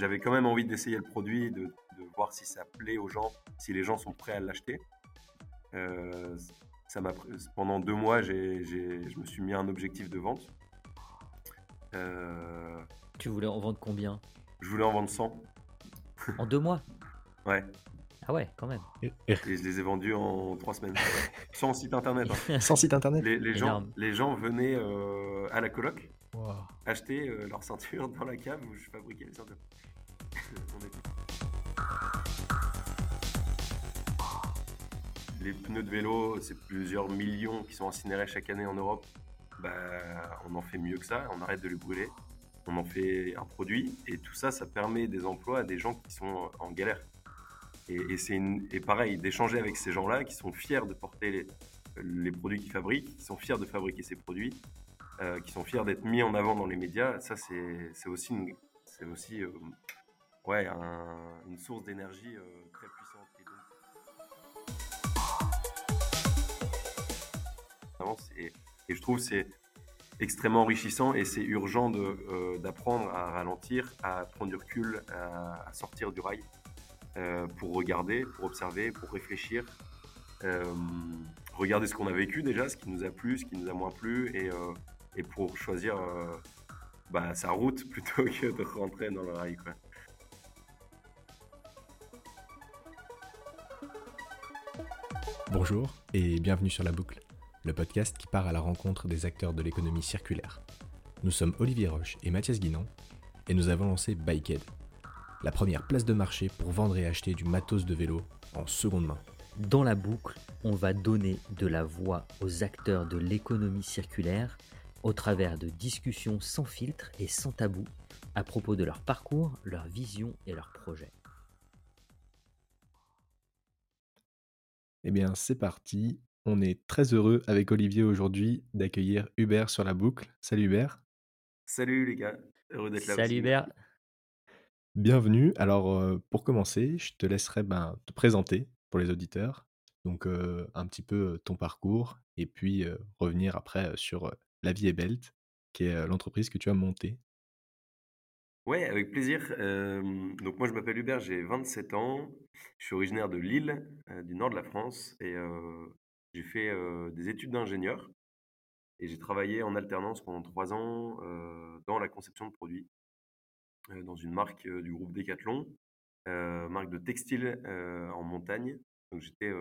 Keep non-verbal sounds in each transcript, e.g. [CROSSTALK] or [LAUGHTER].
j'avais quand même envie d'essayer le produit, de, de, voir si ça plaît aux gens, si les gens sont prêts à l'acheter. Euh, ça m'a pendant deux mois, j'ai, je me suis mis un objectif de vente. Euh, tu voulais en vendre combien? Je voulais en vendre 100. En deux mois? Ouais. Ah ouais, quand même. Et je les ai vendus en trois semaines. Sans site internet. Hein. Sans site internet. Les, gens, les gens venaient euh, à la coloc acheter euh, leur ceinture dans la cave où je fabriquais les ceintures. [LAUGHS] les pneus de vélo, c'est plusieurs millions qui sont incinérés chaque année en Europe. Bah, on en fait mieux que ça, on arrête de les brûler, on en fait un produit et tout ça, ça permet des emplois à des gens qui sont en galère. Et, c'est et pareil, d'échanger avec ces gens-là qui sont fiers de porter les, produits qu'ils fabriquent, qui sont fiers de fabriquer ces produits, euh, qui sont fiers d'être mis en avant dans les médias, ça c'est aussi, une, aussi euh, ouais, une source d'énergie euh, très puissante. Et, je trouve c'est extrêmement enrichissant et c'est urgent d'apprendre à ralentir, à prendre du recul, à sortir du rail. Pour regarder, pour observer, pour réfléchir, regarder ce qu'on a vécu déjà, ce qui nous a plu, ce qui nous a moins plu, et, et pour choisir bah, sa route [LAUGHS] plutôt que de rentrer dans le rail. Quoi. Bonjour et bienvenue sur La Boucle, le podcast qui part à la rencontre des acteurs de l'économie circulaire. Nous sommes Olivier Roche et Mathias Guinan et nous avons lancé Bikehead, la première place de marché pour vendre et acheter du matos de vélo en seconde main. Dans la boucle, on va donner de la voix aux acteurs de l'économie circulaire au travers de discussions sans filtre et sans tabou à propos de leur parcours, leur vision et leurs projets. Eh bien, c'est parti. On est très heureux avec Olivier aujourd'hui d'accueillir Hubert sur la boucle. Salut Hubert. Salut les gars, heureux d'être là. Salut Hubert. Bienvenue. Alors, pour commencer, je te laisserai ben, te présenter pour les auditeurs. Donc, un petit peu ton parcours et puis revenir après sur La Vie est Belt, qui est l'entreprise que tu as montée. Ouais, avec plaisir. donc moi je m'appelle Hubert, j'ai 27 ans. Je suis originaire de Lille, du nord de la France, et j'ai fait des études d'ingénieur. Et j'ai travaillé en alternance pendant trois ans dans la conception de produits. Dans une marque du groupe Decathlon, marque de textile en montagne. Donc j'étais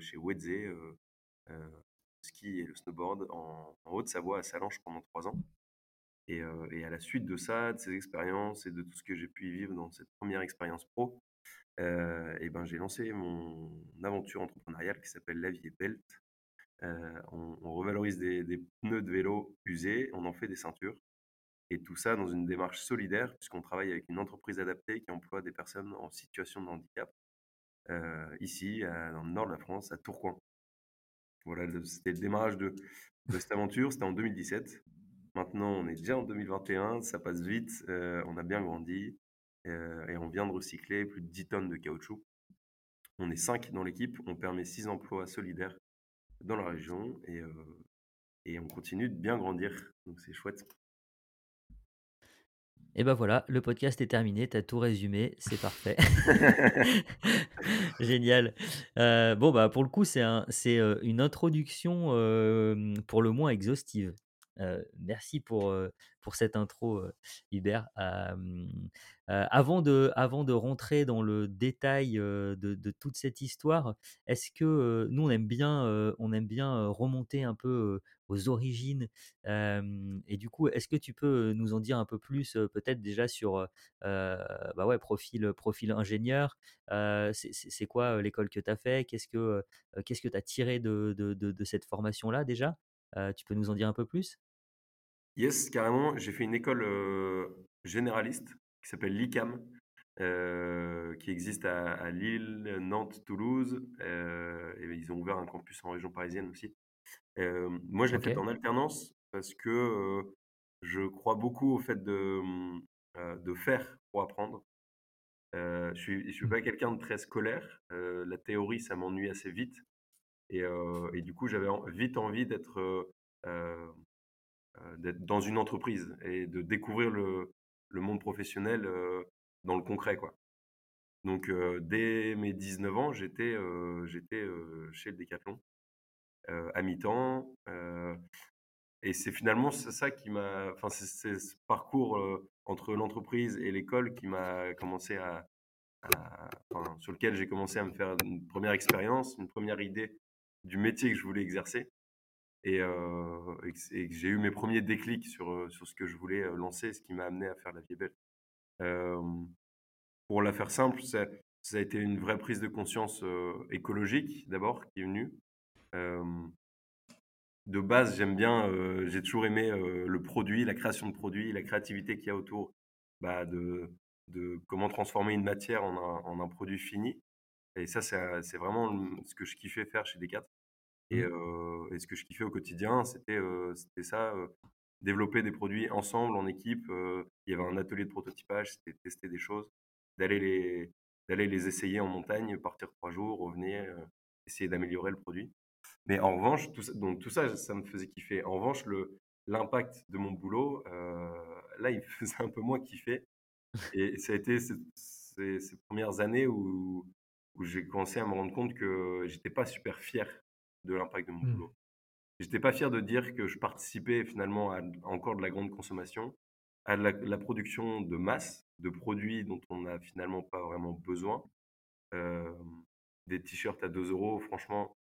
chez Wedze, ski et le snowboard en, Haute-Savoie à Salanches pendant trois ans. Et, à la suite de ça, de ces expériences et de tout ce que j'ai pu vivre dans cette première expérience pro, et ben, j'ai lancé mon aventure entrepreneuriale qui s'appelle La vie est belt. on, revalorise des, pneus de vélo usés, on en fait des ceintures. Et tout ça dans une démarche solidaire, puisqu'on travaille avec une entreprise adaptée qui emploie des personnes en situation de handicap, euh, ici, dans le nord de la France, à Tourcoing. Voilà, c'était le démarrage de, cette aventure, c'était en 2017. Maintenant, on est déjà en 2021, ça passe vite, euh, on a bien grandi euh, et on vient de recycler plus de 10 tonnes de caoutchouc. On est 5 dans l'équipe, on permet 6 emplois solidaires dans la région et, et on continue de bien grandir, donc c'est chouette. Et ben voilà, le podcast est terminé, tu as tout résumé, c'est parfait. [LAUGHS] Génial. Euh, bon, bah pour le coup, c'est un, euh, une introduction pour le moins exhaustive. Euh, merci pour, pour cette intro, Hubert. avant, de, avant de rentrer dans le détail de, de toute cette histoire, est-ce que nous, on aime bien, on aime bien remonter un peu aux origines. et du coup, est-ce que tu peux nous en dire un peu plus, peut-être déjà sur bah ouais, profil, profil ingénieur C'est quoi l'école que tu as fait? Qu'est-ce que qu'est-ce que tu as tiré de, de, de, cette formation-là déjà? Tu peux nous en dire un peu plus? Yes, carrément. J'ai fait une école généraliste qui s'appelle l'ICAM. qui existe à, Lille, Nantes, Toulouse. et ils ont ouvert un campus en région parisienne aussi moi, je l'ai fait en alternance parce que je crois beaucoup au fait de, mmh, de faire pour apprendre. je suis, je suis pas mmh. quelqu'un de très scolaire. la théorie, ça m'ennuie assez vite. Et, et, du coup, j'avais vite envie d'être d'être dans une entreprise et de découvrir le, le monde professionnel dans le concret, quoi. Donc, dès mes 19 ans, j'étais j'étais chez le Decathlon à mi-temps. et c'est finalement ça qui m'a, enfin, c'est ce parcours entre l'entreprise et l'école qui m'a commencé à, sur lequel j'ai commencé à me faire une première expérience, une première idée du métier que je voulais exercer. Et, que, j'ai eu mes premiers déclics sur, sur ce que je voulais lancer, ce qui m'a amené à faire la vie belle. pour la faire simple, ça, a été une vraie prise de conscience écologique d'abord qui est venue. De base, j'aime bien, j'ai toujours aimé le produit, la création de produits, la créativité qu'il y a autour bah, de, de comment transformer une matière en un, en un produit fini. Et ça, c'est vraiment ce que je kiffais faire chez Decat. Et, mmh. et ce que je kiffais au quotidien, c'était ça, développer des produits ensemble, en équipe. il y avait un atelier de prototypage, c'était tester des choses, d'aller les, d'aller les essayer en montagne, partir trois jours, revenir, essayer d'améliorer le produit. Mais en revanche, tout ça, donc tout ça, ça me faisait kiffer. En revanche, le, l'impact de mon boulot, là, il me [LAUGHS] faisait un peu moins kiffer. Et ça a été ces, ces, premières années où, où j'ai commencé à me rendre compte que j'étais pas super fier de l'impact de mon mmh. boulot. J'étais pas fier de dire que je participais finalement à encore de la grande consommation, à la, production de masse, de produits dont on n'a finalement pas vraiment besoin. des t-shirts à 2 euros, franchement,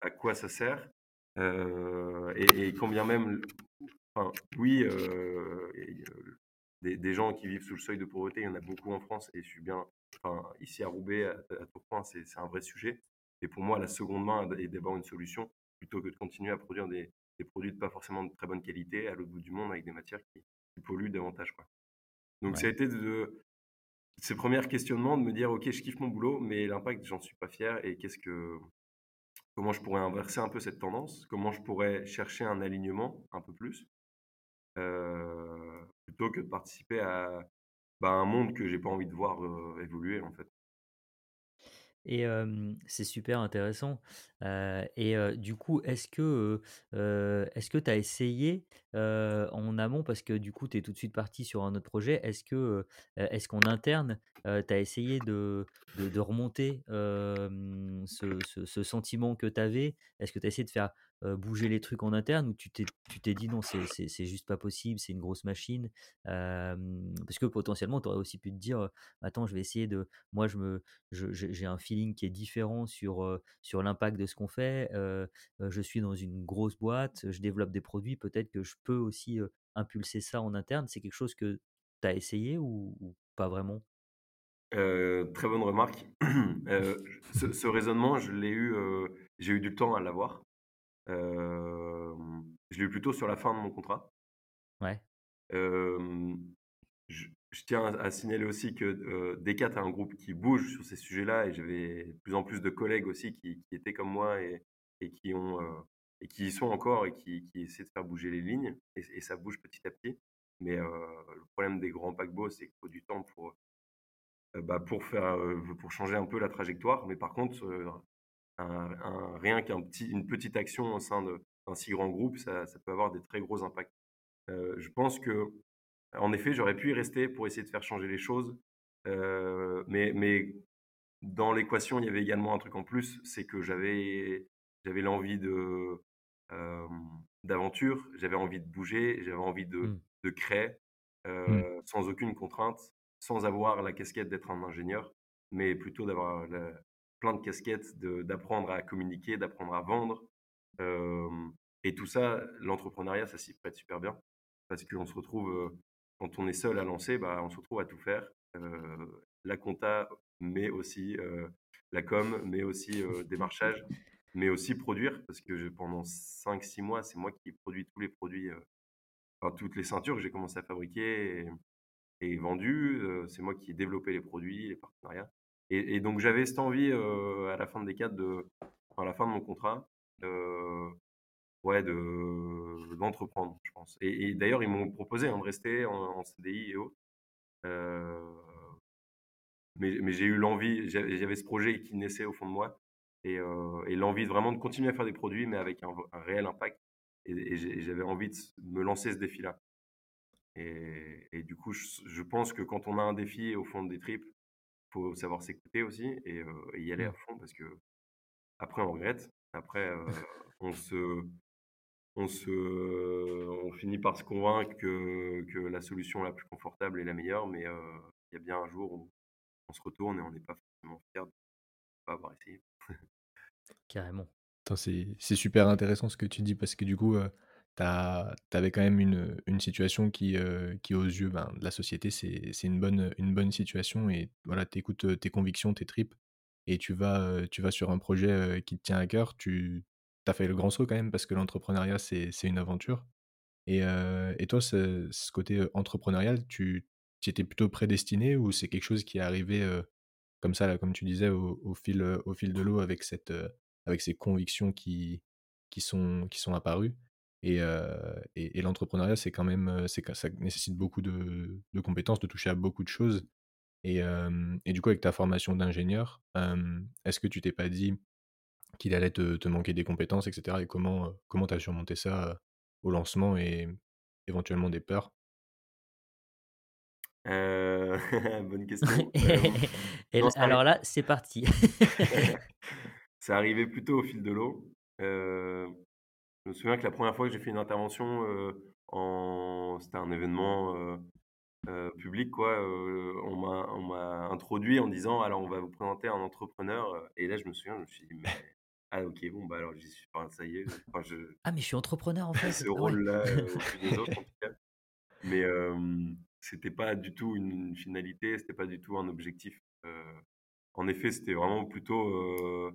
à quoi ça sert et, et, combien même, enfin, oui, des, gens qui vivent sous le seuil de pauvreté, il y en a beaucoup en France et je suis bien, enfin, ici à Roubaix, à, à Tourcoing, c'est un vrai sujet. Et pour moi, la seconde main est d'avoir une solution plutôt que de continuer à produire des, produits de pas forcément de très bonne qualité à l'autre bout du monde avec des matières qui, polluent davantage. Quoi. Donc ça a été de, ces premiers questionnements de me dire, ok, je kiffe mon boulot, mais l'impact, j'en suis pas fier et qu'est-ce que, comment je pourrais inverser un peu cette tendance, comment je pourrais chercher un alignement un peu plus, euh, plutôt que de participer à bah, un monde que j'ai pas envie de voir euh, évoluer en fait. Et c'est super intéressant. et du coup, est-ce que est-ce tu as essayé en amont, parce que du coup, tu es tout de suite parti sur un autre projet, est-ce que est-ce qu'en interne, tu as essayé de, de, remonter ce, ce, sentiment que tu avais? Est-ce que tu as essayé de faire bouger les trucs en interne ou tu t'es, dit non, c'est, juste pas possible, c'est une grosse machine Parce que potentiellement, tu aurais aussi pu te dire attends, je vais essayer de. Moi, je me, j'ai un feeling qui est différent sur, sur l'impact de ce qu'on fait. je suis dans une grosse boîte, je développe des produits, peut-être que je peux aussi impulser ça en interne. C'est quelque chose que tu as essayé ou, pas vraiment? Très bonne remarque. [CLEARS THROAT] ce, ce, raisonnement, je l'ai eu, j'ai eu du temps à l'avoir je l'ai eu plutôt sur la fin de mon contrat. Ouais. je, tiens à, signaler aussi que Decat a un groupe qui bouge sur ces sujets-là et j'avais de plus en plus de collègues aussi qui, étaient comme moi et, et qui ont et qui y sont encore et qui, qui, essaient de faire bouger les lignes et, ça bouge petit à petit. Mais le problème des grands paquebots, c'est qu'il faut du temps pour bah, pour faire pour changer un peu la trajectoire. Mais par contre, un, rien qu'une petit, petite action au sein d'un si grand groupe, ça, peut avoir des très gros impacts. Euh, je pense que, en effet, j'aurais pu y rester pour essayer de faire changer les choses, euh, mais, mais dans l'équation, il y avait également un truc en plus, c'est que j'avais j'avais l'envie de euh, d'aventure, j'avais envie de bouger, j'avais envie de, mmh. de créer mmh. sans aucune contrainte, sans avoir la casquette d'être un ingénieur, mais plutôt d'avoir plein de casquettes, d'apprendre à communiquer, d'apprendre à vendre. et tout ça, l'entrepreneuriat, ça s'y prête super bien. Parce qu'on se retrouve, quand on est seul à lancer, bah, on se retrouve à tout faire. la compta, mais aussi la com, mais aussi [LAUGHS] démarchage, mais aussi produire. Parce que pendant 5-6 mois, c'est moi qui ai produit tous les produits, enfin, toutes les ceintures que j'ai commencé à fabriquer et, et vendues. c'est moi qui ai développé les produits, les partenariats. Et, donc j'avais cette envie à la fin des de, à la fin de mon contrat, ouais, de d'entreprendre, je pense. Et, d'ailleurs ils m'ont proposé hein, de rester en, CDI et autres. mais, mais j'ai eu l'envie, j'avais ce projet qui naissait au fond de moi et, et l'envie vraiment de continuer à faire des produits, mais avec un, réel impact. Et, j'avais envie de me lancer ce défi-là. Et, et du coup, je, je pense que quand on a un défi au fond des tripes, faut savoir s'écouter aussi et, euh, et y aller à Mmh. fond parce que après on regrette. Après, euh, on se, on se, on finit par se convaincre que, que la solution la plus confortable est la meilleure, mais euh, il y a bien un jour où on se retourne et on n'est pas forcément fier de pas avoir essayé. Carrément. Attends, c'est c'est super intéressant ce que tu dis parce que du coup, t'as, t'avais quand même une, situation qui, euh, qui aux yeux ben, de la société, c'est, une bonne, situation et voilà, t'écoutes euh, tes convictions, tes tripes et tu vas, euh, tu sur un projet qui te tient à cœur. Tu as fait le grand saut quand même parce que l'entrepreneuriat, c'est, une aventure. Et, toi, ce, côté entrepreneurial, tu, tu étais plutôt prédestiné ou c'est quelque chose qui est arrivé comme ça, comme tu disais, au, au fil, au fil de l'eau avec, avec ces convictions qui, qui, sont, qui sont apparues? Et, et, et l'entrepreneuriat, c'est quand même, c'est, ça nécessite beaucoup de, de compétences, de toucher à beaucoup de choses. Et, et du coup, avec ta formation d'ingénieur, est-ce que tu t'es pas dit qu'il allait te, te manquer des compétences, etc. Et comment comment tu as surmonté ça au lancement et éventuellement des peurs? Euh, [LAUGHS] bonne question. [LAUGHS] Euh, [LAUGHS] Et non, ça alors là, c'est parti. C'est arrivé plutôt au fil de l'eau. Euh, je me souviens que la première fois que j'ai fait une intervention, euh, en... c'était un événement euh, euh, public, quoi. on m'a, introduit en disant, alors on va vous présenter un entrepreneur. Et là, je me souviens, je me suis dit, mais ah ok, bon bah alors j'y suis, enfin, ça y est. Enfin, je... Ah, mais je suis entrepreneur en fait. ce Ah ouais. rôle-là [LAUGHS] euh, au-dessus des autres en tout cas. Mais euh, c'était pas du tout une finalité, c'était pas du tout un objectif. Euh, en effet, c'était vraiment plutôt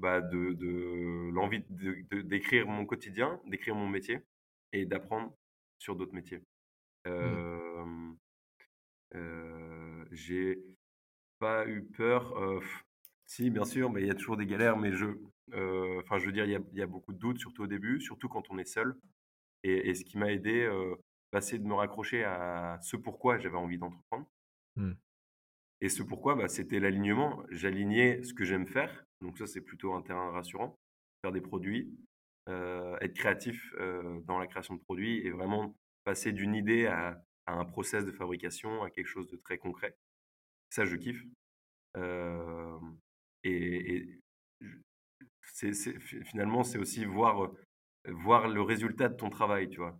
bah, de, de l'envie d'écrire mon quotidien, d'écrire mon métier et d'apprendre sur d'autres métiers. Euh, euh, j'ai pas eu peur. euh, si, bien sûr, mais il y a toujours des galères. Mais je, enfin, je veux dire, il y a, y a beaucoup de doutes, surtout au début, surtout quand on est seul. Et, et ce qui m'a aidé, bah, c'est de me raccrocher à ce pourquoi j'avais envie d'entreprendre. Hmm. Et ce pourquoi, bah, c'était l'alignement. J'alignais ce que j'aime faire. Donc ça, c'est plutôt un terrain rassurant. Faire des produits, euh, être créatif euh, dans la création de produits et vraiment passer d'une idée à, à un process de fabrication, à quelque chose de très concret. Ça, je kiffe. Euh, et finalement, c'est aussi voir, voir le résultat de ton travail, tu vois.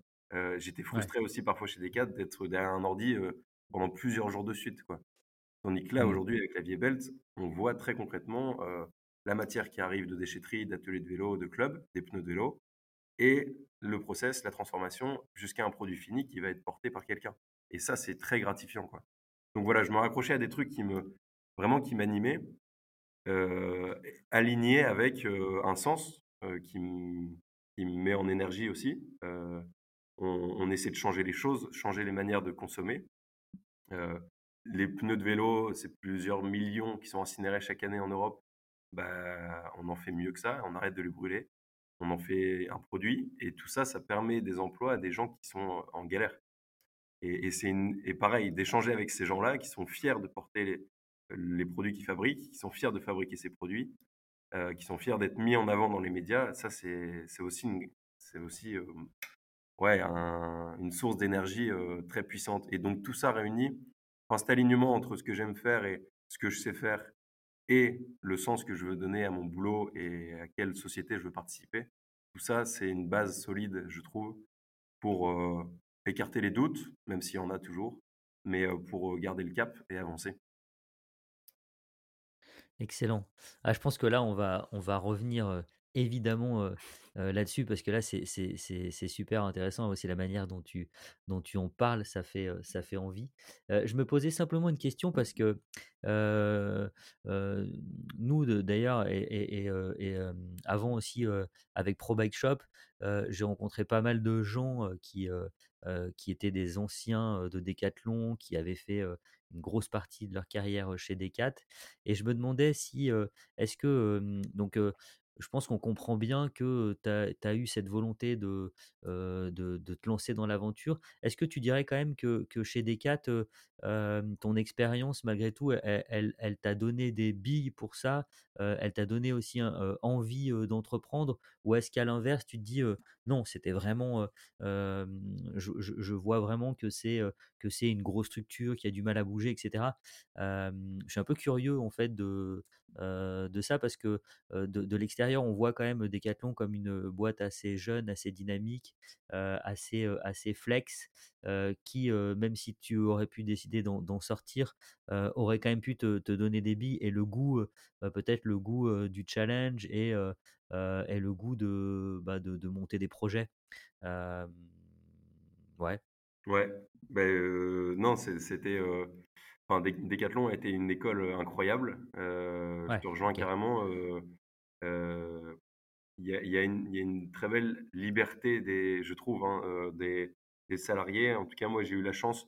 J'étais Ouais. frustré aussi parfois chez cadres d'être derrière un ordi pendant plusieurs jours de suite, quoi. Tandis que là, Hmm. aujourd'hui, avec la Vieille Belt, on voit très concrètement euh, la matière qui arrive de déchetterie, d'ateliers de vélo, de club, des pneus de vélo, et le process, la transformation, jusqu'à un produit fini qui va être porté par quelqu'un. Et ça, c'est très gratifiant, quoi. Donc voilà, je me raccrochais à des trucs qui me, vraiment qui m'animaient, euh, alignés avec euh, un sens qui, me, qui me met en énergie aussi. On, on essaie de changer les choses, changer les manières de consommer. Euh, les pneus de vélo, c'est plusieurs millions qui sont incinérés chaque année en Europe. Bah, on en fait mieux que ça, on arrête de les brûler, on en fait un produit, et tout ça, ça permet des emplois à des gens qui sont en galère. Et, et c'est pareil, d'échanger avec ces gens-là qui sont fiers de porter les, les produits qu'ils fabriquent, qui sont fiers de fabriquer ces produits, euh, qui sont fiers d'être mis en avant dans les médias, ça c'est aussi, une, aussi euh, ouais, un- une source d'énergie euh, très puissante. Et donc tout ça réuni, enfin, cet alignement entre ce que j'aime faire et ce que je sais faire et le sens que je veux donner à mon boulot et à quelle société je veux participer, tout ça c'est une base solide, je trouve, pour euh, écarter les doutes, même s'il y en a toujours, mais euh, pour euh, garder le cap et avancer. Excellent. Ah, je pense que là, on va, on va revenir évidemment là-dessus parce que là, c'est super intéressant aussi la manière dont tu, dont tu en parles, ça fait, ça fait envie. Je me posais simplement une question parce que nous, d'ailleurs, et, et- et, et, avant aussi avec Pro Bike Shop, j'ai rencontré pas mal de gens qui, qui étaient des anciens de Decathlon, qui avaient fait une grosse partie de leur carrière chez Decat. Et je me demandais si, est-ce que, donc, je pense qu'on comprend bien que tu as eu cette volonté de, de te lancer dans l'aventure. Est-ce que tu dirais quand même que chez Decat, ton expérience malgré tout, elle elle elle t'a donné des billes pour ça? Elle t'a donné aussi envie, d'entreprendre? Ou est-ce qu'à l'inverse, tu te dis, «Non, c'était vraiment, je vois vraiment que c'est, que une grosse structure, qui a du mal à bouger» et cetera? Hem, je suis un peu curieux en fait de, de ça parce que, de l'extérieur, on voit quand même Decathlon comme une, boîte assez jeune, assez dynamique, assez, heu, assez flex, qui, même si tu aurais pu décider d'en sortir, aurait quand même pu te te donner des billes et le goût, bah, peut-être le goût, du challenge et et le goût de, bah, de de monter des projets. Ouais, Ouais, heu, non, c'était, enfin, Dec Decathlon a été une école, incroyable. Heu, je te rejoins carrément, il y a y une il y a une très belle liberté des je trouve, hein, des des salariés. En tout cas, moi, j'ai eu la chance,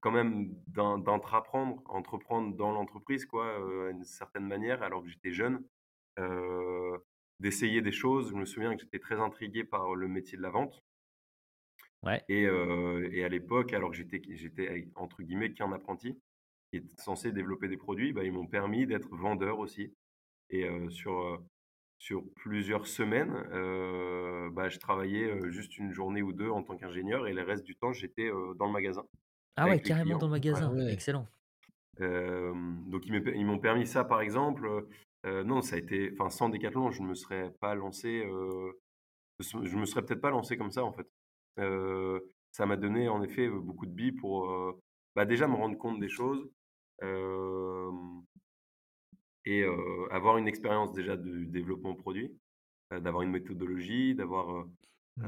quand même d'en d'entreprendre entreprendre dans l'entreprise, quoi, heu, d'une certaine manière, alors que j'étais jeune. D'essayer des choses. Je me souviens que j'étais très intrigué par le métier de la vente. Ouais, Et à l'époque, alors que j'étais entre guillemets «qu'un apprenti» qui est censé développer des produits, bah, ils m'ont permis d'être vendeur aussi et sur, sur plusieurs semaines, bah, je travaillais, juste une journée ou 2 en tant qu'ingénieur et le reste du temps, j'étais, dans le magasin Ah ouais, carrément dans le magasin, ouais. excellent. Donc ils m'ont permis ça, par exemple, non, ça a été enfin, sans Decathlon, je ne me serais pas lancé, je me serais peut-être pas lancé comme ça, en fait. Ça m'a donné en effet, beaucoup de billes pour, bah, déjà me rendre compte des choses, et avoir une expérience déjà du développement produit, d'avoir une méthodologie, d'avoir, Mmh.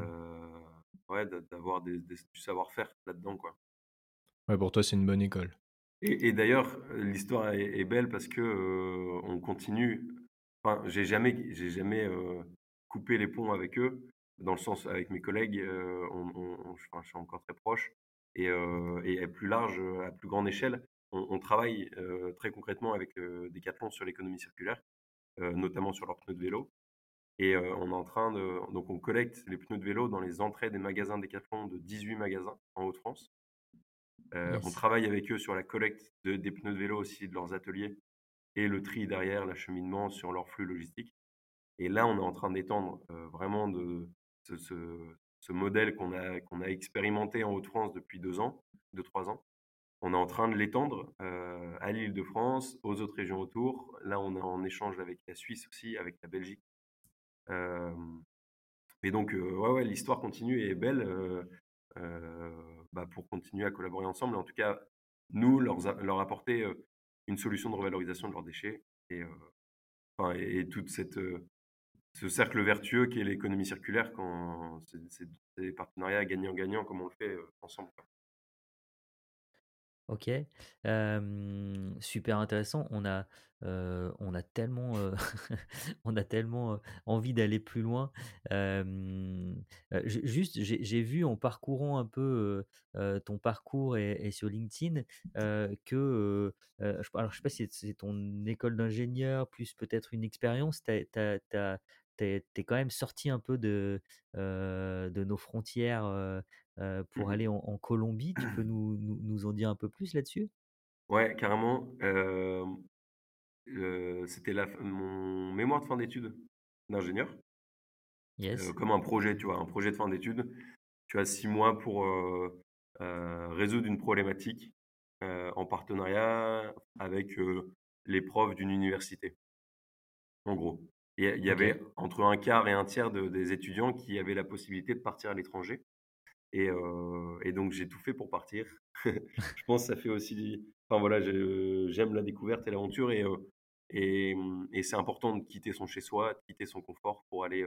ouais, d'a d'avoir des des du savoir-faire là-dedans, quoi. Ouais, pour toi, c'est une bonne école. Et et d'ailleurs, l'histoire est est belle parce que, on continue enfin, j'ai jamais j'ai jamais, coupé les ponts avec eux, dans le sens avec mes collègues, on on on enfin, je suis encore très proche et et à plus large, à plus grande échelle, on on travaille, très concrètement avec, Decathlon sur l'économie circulaire, notamment sur leurs pneus de vélo. Et on est en train de donc on collecte les pneus de vélo dans les entrées des magasins Decathlon de 18 magasins en Hauts-de-France Heu, on travaille avec eux sur la collecte de des pneus de vélo aussi de leurs ateliers et le tri derrière, l'acheminement sur leur flux logistique et là, on est en train d'étendre, vraiment de ce ce ce modèle qu'on a qu'on a expérimenté en Hauts-de-France depuis 2 ans, deux trois ans. On est en train de l'étendre, heu, à l'Île-de-France, aux autres régions autour. Là, on est en échange avec la Suisse aussi, avec la Belgique. Hem et donc, heu, ouais, l'histoire continue et est belle, bah, pour continuer à collaborer ensemble. En tout cas, nous, leur apporter, une solution de revalorisation de leurs déchets et enfin ce cercle vertueux qui est l'économie circulaire quand c'est des partenariats gagnant-gagnant comme on le fait, ensemble. OK. Super intéressant. On a, on a tellement, [LAUGHS] on a tellement, envie d'aller plus loin. Juste, j'ai vu en parcourant un peu, ton parcours et sur LinkedIn, que, heu, je alors je sais pas si c'est ton école d'ingénieur plus peut-être une expérience, tu as tu as quand même sorti un peu de, nos frontières, heu, pour Mmh aller en en Colombie. Tu peux nous nous nous en dire un peu plus là-dessus? Ouais, carrément, hem, heu, c'était mon mémoire de fin d'études d'ingénieur, Yes. comme un projet, tu vois? Un projet de fin d'études. Tu as 6 mois pour, résoudre une problématique, en partenariat avec, les profs d'une université, en gros. Et il y avait entre un quart et un tiers de des étudiants qui avaient la possibilité de partir à l'étranger et donc j'ai tout fait pour partir. [LAUGHS] Je pense que ça fait aussi enfin voilà, j'aime la découverte et l'aventure et mmh et c'est important de quitter son chez-soi, de quitter son confort pour aller,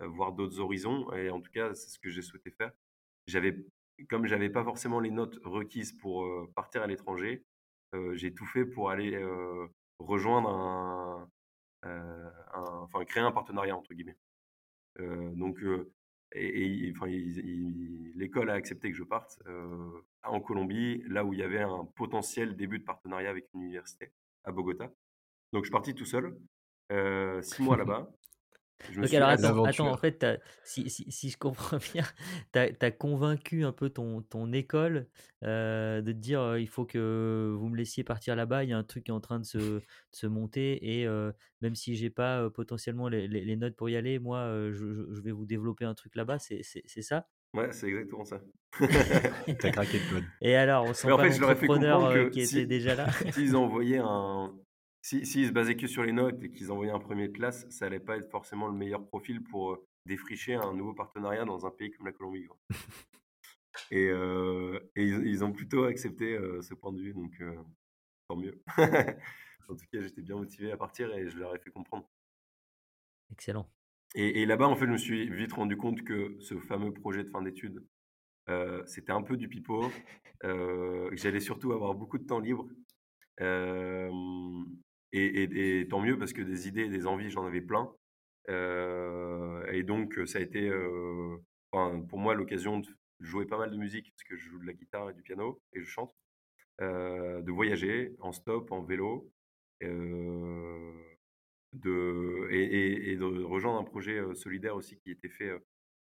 voir d'autres horizons et en tout cas, c'est ce que j'ai souhaité faire. J'avais comme j'avais pas forcément les notes requises pour, partir à l'étranger, j'ai tout fait pour aller, rejoindre un, enfin «créer un partenariat» entre guillemets. Donc et enfin l'école a accepté que je parte, heu, en Colombie, là où il y avait un potentiel début de partenariat avec une université, à Bogota. Donc je suis parti tout seul, six mois là-bas. Je me Donc alors attends, attends, en fait, si, si, si je comprends [LAUGHS] bien, tu as, convaincu un peu ton, ton école de te dire il faut que vous me laissiez partir là-bas, il y a un truc qui est en train de se, se monter et même si j'ai pas potentiellement les, les, notes pour y aller, moi je, je, vais vous développer un truc là-bas, c'est ça? Ouais, c'est exactement ça. [LAUGHS] T'as craqué le code. Et alors, on sent pas l'entrepreneur qui était déjà là? S'ils envoyaient un, S'ils si, se basaient que sur les notes et qu'ils envoyaient un premier de classe, ça allait pas être forcément le meilleur profil pour euh, défricher un nouveau partenariat dans un pays comme la Colombie. [LAUGHS] et, euh, et ils, ont plutôt accepté euh, ce point de vue, donc tant mieux. [LAUGHS] en tout cas, j'étais bien motivé à partir et je leur ai fait comprendre. Excellent. Et, et là-bas, en fait, je me suis vite rendu compte que ce fameux projet de fin d'études, c'était un peu du pipeau. J'allais surtout avoir beaucoup de temps libre. Et, tant mieux parce que des idées et des envies, j'en avais plein. Euh, et donc, ça a été euh, pour moi l'occasion de jouer pas mal de musique parce que je joue de la guitare et du piano et je chante. Euh, de voyager en stop, en vélo. de, et, de rejoindre un projet solidaire aussi qui était fait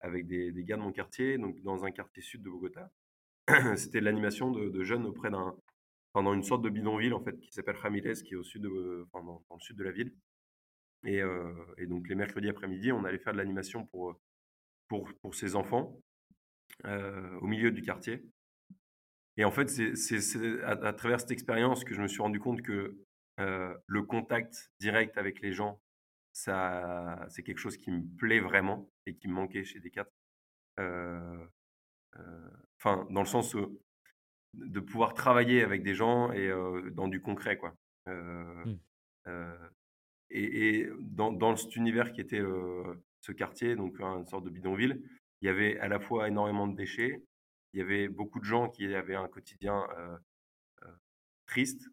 avec des, gars de mon quartier, donc dans un quartier sud de Bogota. [CLEARS THROAT] C'était l'animation de, jeunes auprès d'un dans une sorte de bidonville en fait qui s'appelle Ramirez, qui est au sud de, dans, le sud de la ville. Et, euh, et donc les mercredis après-midi, on allait faire de l'animation pour, pour, pour ces enfants euh, au milieu du quartier. Et en fait, c'est à, à, travers cette expérience que je me suis rendu compte que euh, le contact direct avec les gens, ça, c'est quelque chose qui me plaît vraiment et qui me manquait chez Decat. Enfin, dans le sens où de pouvoir travailler avec des gens et dans du concret quoi. Mmh. et, dans, dans, cet univers qui était ce quartier, donc une sorte de bidonville, il y avait à la fois énormément de déchets, il y avait beaucoup de gens qui avaient un quotidien triste.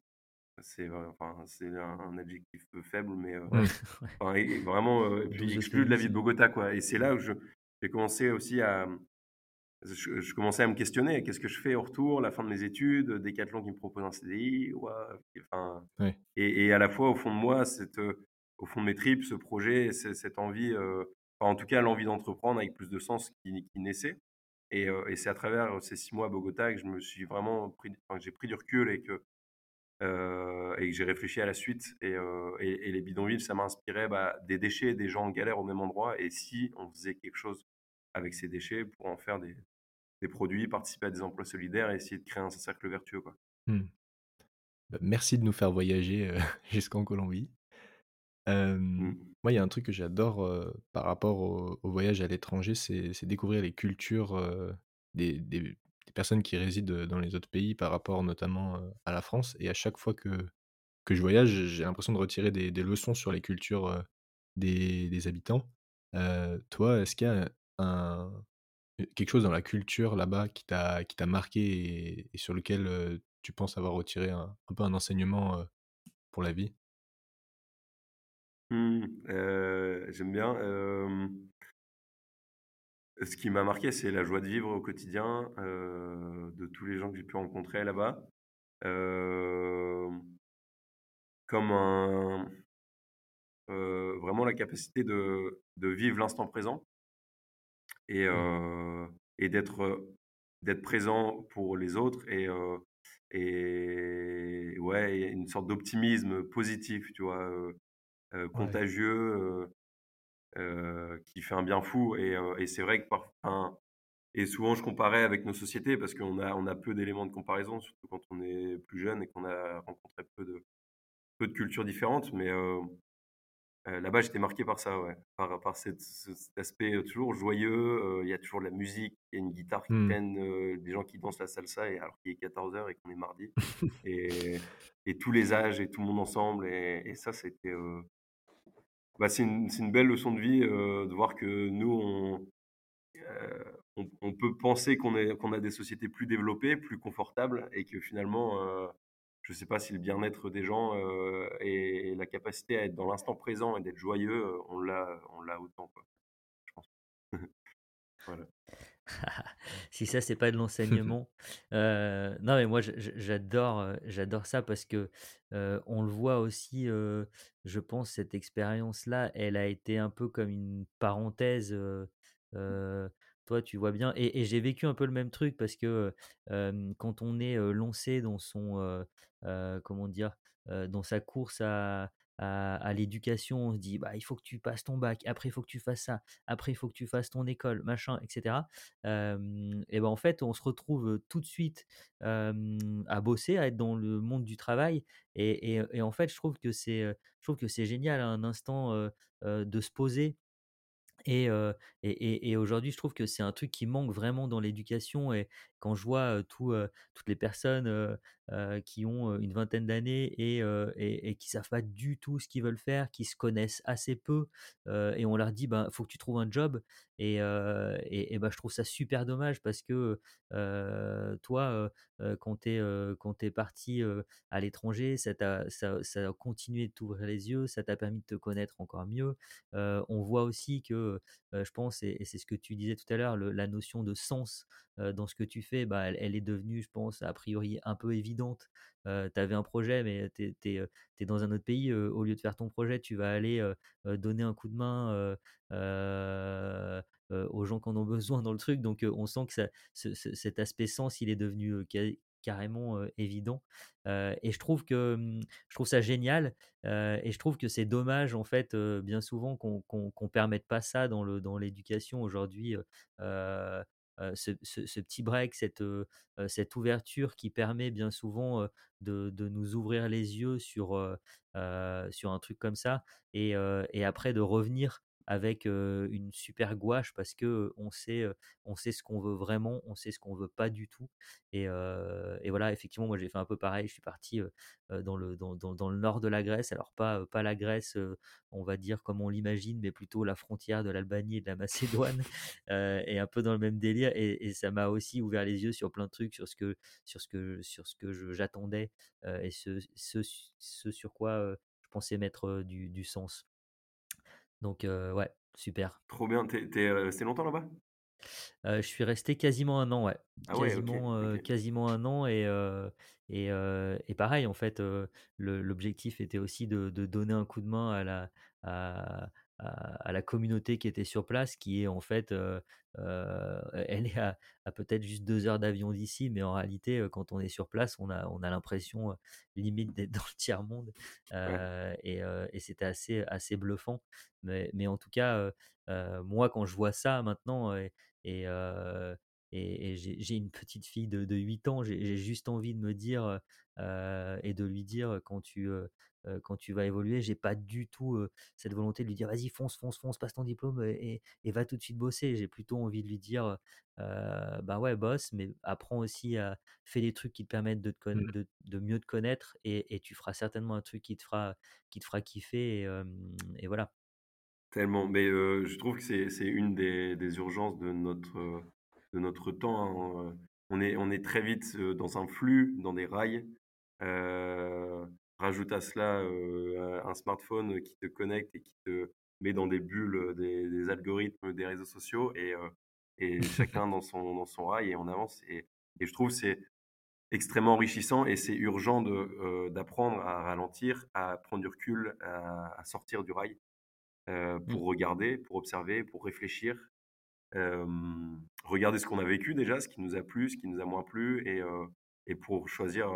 C'est enfin, un, adjectif faible, mais [LAUGHS] vraiment exclu de la vie de Bogota. Quoi. Et c'est là où j'ai commencé aussi à, je, commençais à me questionner qu'est-ce que je fais au retour, la fin de mes études, Decathlon qui me propose un CDI, enfin, et, à la fois au fond de moi, cette, euh, au fond de mes tripes, ce projet, cette envie, euh, en tout cas l'envie d'entreprendre avec plus de sens qui, naissait. Euh, et, c'est à travers ces six mois à Bogota que je me suis vraiment pris, j'ai pris du recul et que et que j'ai réfléchi à la suite. Et, et, les bidonvilles, ça m'a inspiré bah, des déchets, des gens en galère au même endroit. Et si on faisait quelque chose avec ces déchets pour en faire des, des produits, participer à des emplois solidaires et essayer de créer un cercle vertueux. Quoi. Mmh. Bah, merci de nous faire voyager euh, [LAUGHS] jusqu'en Colombie. Mmh. Moi, il y a un truc que j'adore euh, par rapport au, voyage à l'étranger, c'est découvrir les cultures euh, des, des, personnes qui résident dans les autres pays par rapport notamment à la France. Et à chaque fois que, que je voyage, j'ai l'impression de retirer des, des, leçons sur les cultures des, des, habitants. toi, est-ce qu'il y a un, quelque chose dans la culture là-bas qui t'a marqué et, sur lequel tu penses avoir retiré un, peu un enseignement pour la vie? Mmh, J'aime bien. ce qui m'a marqué, c'est la joie de vivre au quotidien de tous les gens que j'ai pu rencontrer là-bas. comme un, vraiment la capacité de, de vivre l'instant présent et, mmh. et d'être d'être présent pour les autres et et ouais une sorte d'optimisme positif tu vois contagieux qui fait un bien fou et, et c'est vrai que parfois et souvent je comparais avec nos sociétés parce qu'on a on a peu d'éléments de comparaison surtout quand on est plus jeune et qu'on a rencontré peu de peu de cultures différentes mais euh, là-bas, j'étais marqué par ça, ouais. Par, par cet aspect euh, toujours joyeux. Euh, il y a toujours de la musique, il y a une guitare qui mmh. traîne, des gens qui dansent la salsa et, alors qu'il est 14h et qu'on est mardi. [LAUGHS] et, et, tous les âges et tout le monde ensemble. Et, ça, c'était. Bah, c'est une, une, belle leçon de vie de voir que nous, on, on, on, peut penser qu'on qu'on a des sociétés plus développées, plus confortables et que finalement je ne sais pas si le bien-être des gens euh, et, la capacité à être dans l'instant présent et d'être joyeux, euh, on l'a, on l'a autant, quoi, je pense. [LAUGHS] voilà. [LAUGHS] si ça, c'est pas de l'enseignement. Heu, [LAUGHS] non, mais moi, j'adore, j'adore ça parce que, on le voit aussi, je pense cette expérience-là, elle a été un peu comme une parenthèse, heu, toi, tu vois bien et j'ai vécu un peu le même truc parce que, quand on est, lancé dans son, comment dire? Dans sa course à l'éducation, on se dit: «Bah, il faut que tu passes ton bac, après il faut que tu fasses ça, après il faut que tu fasses ton école, machin et cetera». Hem et ben, en fait, on se retrouve, tout de suite, à bosser, à être dans le monde du travail et en fait, je trouve que c'est, je trouve que c'est génial à un instant, de se poser et et et aujourd'hui, je trouve que c'est un truc qui manque vraiment dans l'éducation et quand je vois, toutes les personnes, heu, qui ont, une vingtaine d'années et heu et qui savent pas du tout ce qu'ils veulent faire, qui se connaissent assez peu, et on leur dit: «Ben, faut que tu trouves un job» et et et bah, je trouve ça super dommage parce que, toi, quand tu es, es parti, à l'étranger, ça ça ça a continué de t'ouvrir les yeux, ça t'a permis de te connaître encore mieux. On voit aussi que, je pense et c'est ce que tu disais tout à l'heure, la notion de sens, dans ce que tu fais, bah, elle est devenue, je pense, a priori un peu évidente. Heu, tu avais un projet, mais tu es dans un autre pays, au lieu de faire ton projet, tu vas aller, donner un coup de main, aux gens qui en ont besoin dans le truc. Donc, on sent que cet aspect sens, il est devenu, carrément, évident. Et je trouve que, mmh, je trouve ça génial, et je trouve que c'est dommage, en fait, bien souvent qu'on qu'on permette pas ça dans l'éducation aujourd'hui, ce ce ce petit break, cette, heu heu, cette ouverture qui permet bien souvent, de de nous ouvrir les yeux sur, sur un truc comme ça et et après de revenir avec, une super gouache parce que, on sait, on sait ce qu'on veut vraiment, on sait ce qu'on veut pas du tout et et voilà, effectivement, moi, j'ai fait un peu pareil. Je suis parti, dans le dans dans dans le nord de la Grèce, alors pas, pas la Grèce, on va dire comme on l'imagine, mais plutôt la frontière de l'Albanie et de la Macédoine, [LAUGHS] et un peu dans le même délire et et ça m'a aussi ouvert les yeux sur plein de trucs, sur ce que sur ce que sur ce que j'attendais, et ce ce ce sur quoi, je pensais mettre, du du sens. Donc ouais, super. Trop bien. Tu es tu es, resté longtemps là-bas? Je suis resté quasiment un an, ouais. Ah ouais, Quasiment, OK. quasiment un an et et et pareil en fait, le l'objectif était aussi de de donner un coup de main à la à à à la communauté qui était sur place, qui est en fait, heu heu, [LAUGHS] elle est à à peut-être juste 2 heures d'avion d'ici, mais en réalité, heu, quand on est sur place, on a on a l'impression, limite d'être [LAUGHS] dans le tiers-monde, Ouais, heu et c'était assez assez bluffant. Mais mais en tout cas, moi quand je vois ça maintenant et et j'ai une petite fille de de 8 ans, j'ai juste envie de me dire, et de lui dire, quand tu, heu, quand tu vas évoluer, j'ai pas du tout, heu, cette volonté de lui dire: «Vas-y fonce, fonce, fonce, passe ton diplôme et va tout de suite bosser». J'ai plutôt envie de lui dire, heu: «Bah, ouais, bosse, mais apprends aussi à fais des trucs qui te permettent de te Mmh. de de mieux te connaître et et tu feras certainement un truc qui te fera qui te fera kiffer et voilà». tellement. Mais je trouve que c'est une des des urgences de notre, de notre temps, hein. On est on est très vite, dans un flux, dans des rails. Rajoute à cela, un smartphone, qui te connecte et qui te met dans des bulles, des des algorithmes des réseaux sociaux et [LAUGHS] chacun dans son dans son rail et on avance et et je trouve c'est extrêmement enrichissant et c'est urgent d'apprendre à ralentir, à prendre du recul, à à sortir du rail. Mmh, pour regarder, pour observer, pour réfléchir, regarder ce qu'on a vécu déjà, ce qui nous a plu, ce qui nous a moins plu et et pour choisir,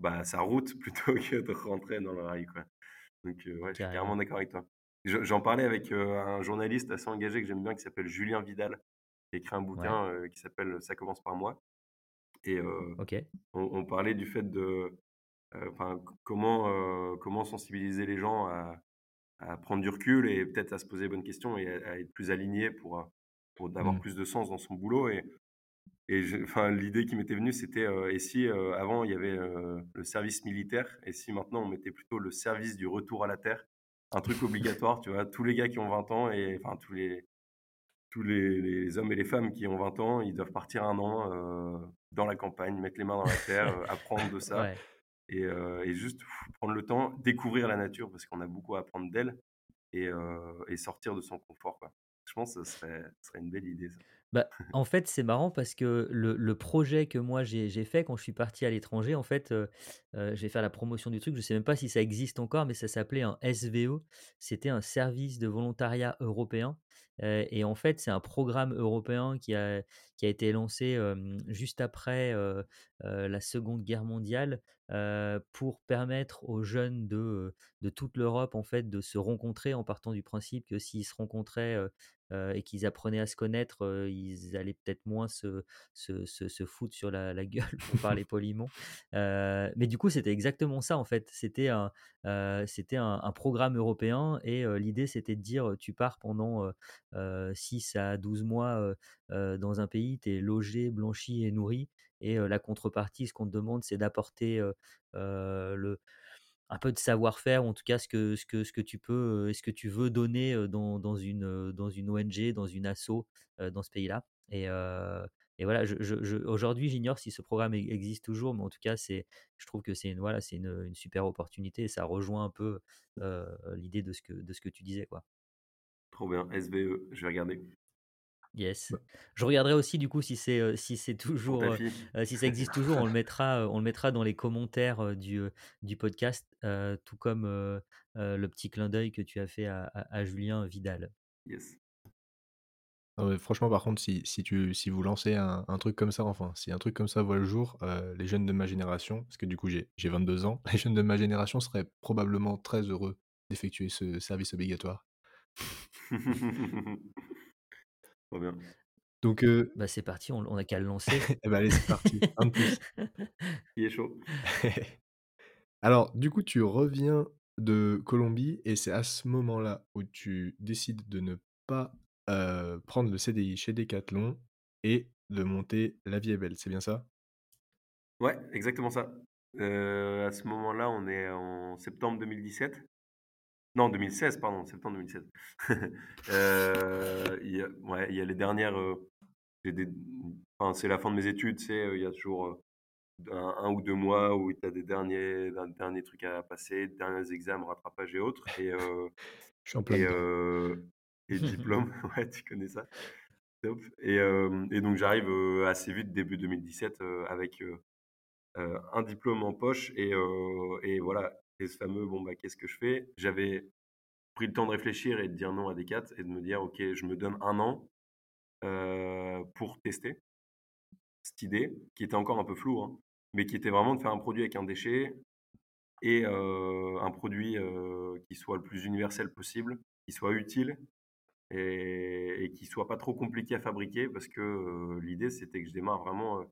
bah, sa route [LAUGHS] plutôt que de rentrer dans le rail, quoi. Donc heu, ouais, je suis carrément d'accord avec toi. Je j'en parlais avec, un journaliste assez engagé que j'aime bien qui s'appelle Julien Vidal, qui a écrit un Ouais, bouquin, qui s'appelle «Ça commence par moi» et on on parlait du fait de, comment, comment sensibiliser les gens à à prendre du recul et peut-être à se poser les bonnes questions et à à être plus aligné pour, pour d'avoir Mmh. plus de sens dans son boulot et et enfin, l'idée qui m'était venue, c'était, heu, et si, heu, avant il y avait, heu, le service militaire et si maintenant on mettait plutôt le service du retour à la terre? Un truc obligatoire, tu vois? Tous les gars qui ont 20 ans et enfin tous les tous les les hommes et les femmes qui ont 20 ans, ils doivent partir un an, dans la campagne, mettre les mains dans la terre, [LAUGHS] apprendre de ça Ouais. et et juste pff, prendre le temps, découvrir la nature parce qu'on a beaucoup à apprendre d'elle et et sortir de son confort, quoi. Je pense que ce serait ce serait une belle idée ça. Bah, [LAUGHS] en fait, c'est marrant parce que le le projet que moi j'ai j'ai fait quand je suis parti à l'étranger, en fait, heu, je vais faire la promotion du truc, je sais même pas si ça existe encore, mais ça s'appelait un SVE. C'était un service de volontariat européen, et en fait, c'est un programme européen qui a qui a été lancé, juste après, la Seconde Guerre mondiale, pour permettre aux jeunes de, de toute l'Europe, en fait, de se rencontrer en partant du principe que s'ils se rencontraient, et qu'ils apprenaient à se connaître, ils allaient peut-être moins se se se se foutre sur la la gueule pour parler [LAUGHS] poliment. Mais du coup, c'était exactement ça, en fait. C'était un, un un programme européen et l'idée, c'était de dire, tu pars pendant, 6 à 12 mois, dans un pays, tu es logé, blanchi et nourri et la contrepartie, ce qu'on te demande, c'est d'apporter, le un peu de savoir-faire en tout cas ce que ce que ce que tu peux, ce que tu veux donner, dans dans une, dans une ONG, dans une asso, dans ce pays-là et et voilà, aujourd'hui, j'ignore si ce programme e existe toujours, mais en tout cas, je trouve que c'est une voilà, une, une super opportunité ça rejoint un peu, l'idée de ce que de ce que tu disais, quoi. Trop bien, SVE, je vais regarder. Yes. Je regarderai aussi du coup si c'est, heu, si c'est toujours, fille. heu, si ça existe toujours, on le mettra, on le mettra dans les commentaires, du, du podcast, tout comme, le petit clin d'œil que tu as fait à à à Julien Vidal. Yes. franchement, par contre, si si tu si vous lancez un un truc comme ça, enfin, si un truc comme ça voit le jour, les jeunes de ma génération, parce que du coup j'ai j'ai 22 ans, [LAUGHS] les jeunes de ma génération seraient probablement très heureux d'effectuer ce service obligatoire. [LAUGHS] Trop bien. Donc heu, Bah, c'est parti, on on a qu'à le lancer. [LAUGHS] et bah, allez, c'est parti, un de plus. [LAUGHS] Il est chaud. Alors, du coup, tu reviens de Colombie et c'est à ce moment-là où tu décides de ne pas, heu, prendre le CDI chez Decathlon et de monter La Vie est belle, c'est bien ça? Ouais, exactement ça. Heu, à ce moment-là, on est en septembre 2017. Non, 2016, pardon, septembre 2016. Heu, [LAUGHS] il y a ouais, il y a les dernières, des enfin, c'est la fin de mes études, tu sais, heu, il y a toujours, heu, un 1 ou 2 mois où tu as des derniers un dernier trucs à passer, derniers examens, rattrapage et autres et heu Je suis en plein et [LAUGHS] diplôme, [LAUGHS] ouais, tu connais ça. Top et donc j'arrive, assez vite début 2017, heu, avec, un diplôme en poche et voilà et ce fameux: «Bon, bah, qu'est-ce que je fais?» j'avais pris le temps de réfléchir et de dire non à des 4 et de me dire: «OK, je me donne un an, heu, pour tester» cette idée, qui était encore un peu floue, hein, mais qui était vraiment de faire un produit avec un déchet et heu, un produit, heu, qui soit le plus universel possible, qui soit utile et et qui soit pas trop compliqué à fabriquer parce que, l'idée c'était que je démarre vraiment,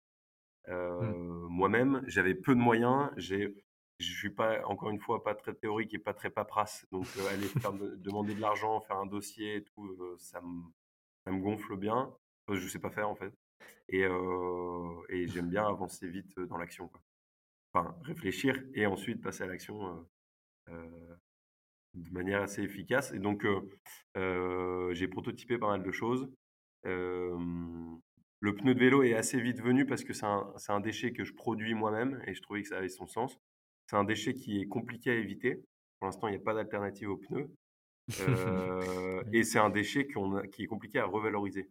Mmh. moi-même. J'avais peu de moyens, j'ai je suis pas encore une fois pas très théorique et pas très paperasse, donc heu, aller demander de l'argent, faire un dossier tout, heu, ça me gonfle bien. Enfin, je sais pas faire en fait et et j'aime bien avancer vite, dans l'action. Enfin, réfléchir et ensuite passer à l'action, de manière assez efficace et donc j'ai prototypé pas mal de choses. Le pneu de vélo est assez vite venu parce que c'est un déchet que je produis moi-même et je trouvais que ça avait son sens. C'est un déchet qui est compliqué à éviter. Pour l'instant, il y a pas d'alternative aux pneus, Ouais. [LAUGHS] et c'est un déchet qu'on a qui est compliqué à revaloriser.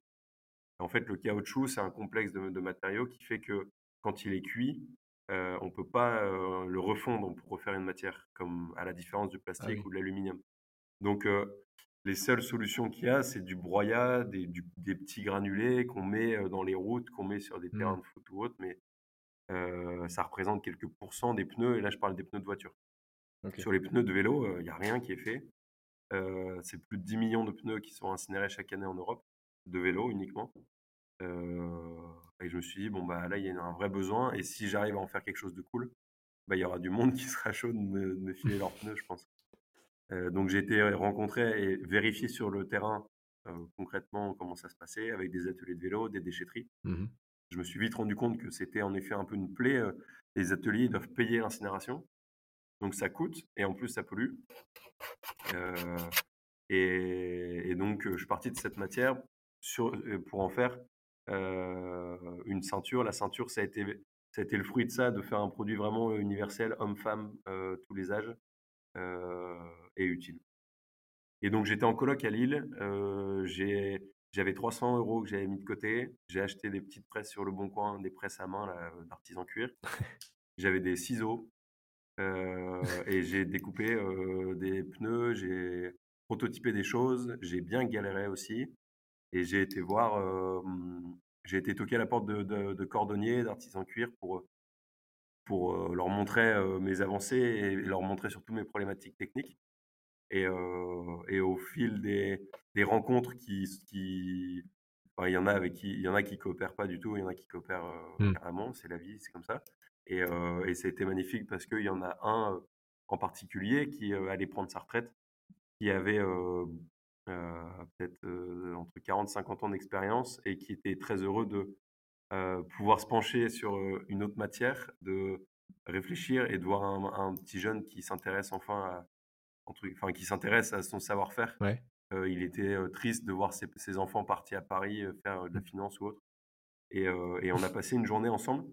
En fait, le caoutchouc, c'est un complexe de de matériaux qui fait que quand il est cuit, heu, on peut pas, heu, le refondre pour refaire une matière, comme à la différence du Ah plastique oui. ou de l'aluminium. Donc, les seules solutions qu'il y a, c'est du broyat, des du des petits granulés qu'on met, dans les routes, qu'on met sur des terrains Mmh. de foot ou autres, mais, ça représente quelques pourcents des pneus et là, je parle des pneus de voiture. Sur les pneus de vélo, heu, il y a rien qui est fait. Heu, c'est plus de 10 millions de pneus qui sont incinérés chaque année en Europe, de vélos uniquement. Et je me suis dit: «Bon, bah, là, il y a un vrai besoin et si j'arrive à en faire quelque chose de cool, bah, il y aura du monde [LAUGHS] qui sera chaud de me de me filer leurs pneus, je pense». Donc j'ai été rencontrer et vérifier sur le terrain, concrètement comment ça se passait avec des ateliers de vélo, des déchetteries. Mmh Je me suis vite rendu compte que c'était en effet un peu une plaie, heu, les ateliers, doivent payer l'incinération, donc ça coûte et en plus ça pollue. Heu et donc heu, je suis parti de cette matière pour en faire, une ceinture. La ceinture, ça a été le fruit de ça, de faire un produit vraiment universel, homme-femme, tous les âges, et utile. Et donc j'étais en coloc à Lille, J'avais 300 euros que j'avais mis de côté. J'ai acheté des petites presses sur le bon coin, des presses à main d'artisan cuir. [LAUGHS] J'avais des ciseaux et j'ai découpé des pneus, j'ai prototypé des choses, j'ai bien galéré aussi et j'ai été voir, j'ai été toquer à la porte de, de, cordonniers, d'artisans cuir pour, pour leur montrer mes avancées et leur montrer surtout mes problématiques techniques. Et, et au fil des, des rencontres qui, qui il y en a avec qui il y en a qui coopèrent pas du tout, il y en a qui coopèrent mmh. carrément, c'est la vie, c'est comme ça. Et, et été magnifique parce qu'il y en a un en particulier qui allait prendre sa retraite, qui avait peut-être entre 40 et 50 ans d'expérience et qui était très heureux de pouvoir se pencher sur une autre matière, de réfléchir et de voir un, petit jeune qui s'intéresse enfin à, enfin, qui s'intéresse à son savoir-faire. il était triste de voir ses, ses, enfants partis à Paris faire de la mmh. finance ou autre. Et, et on a passé une journée ensemble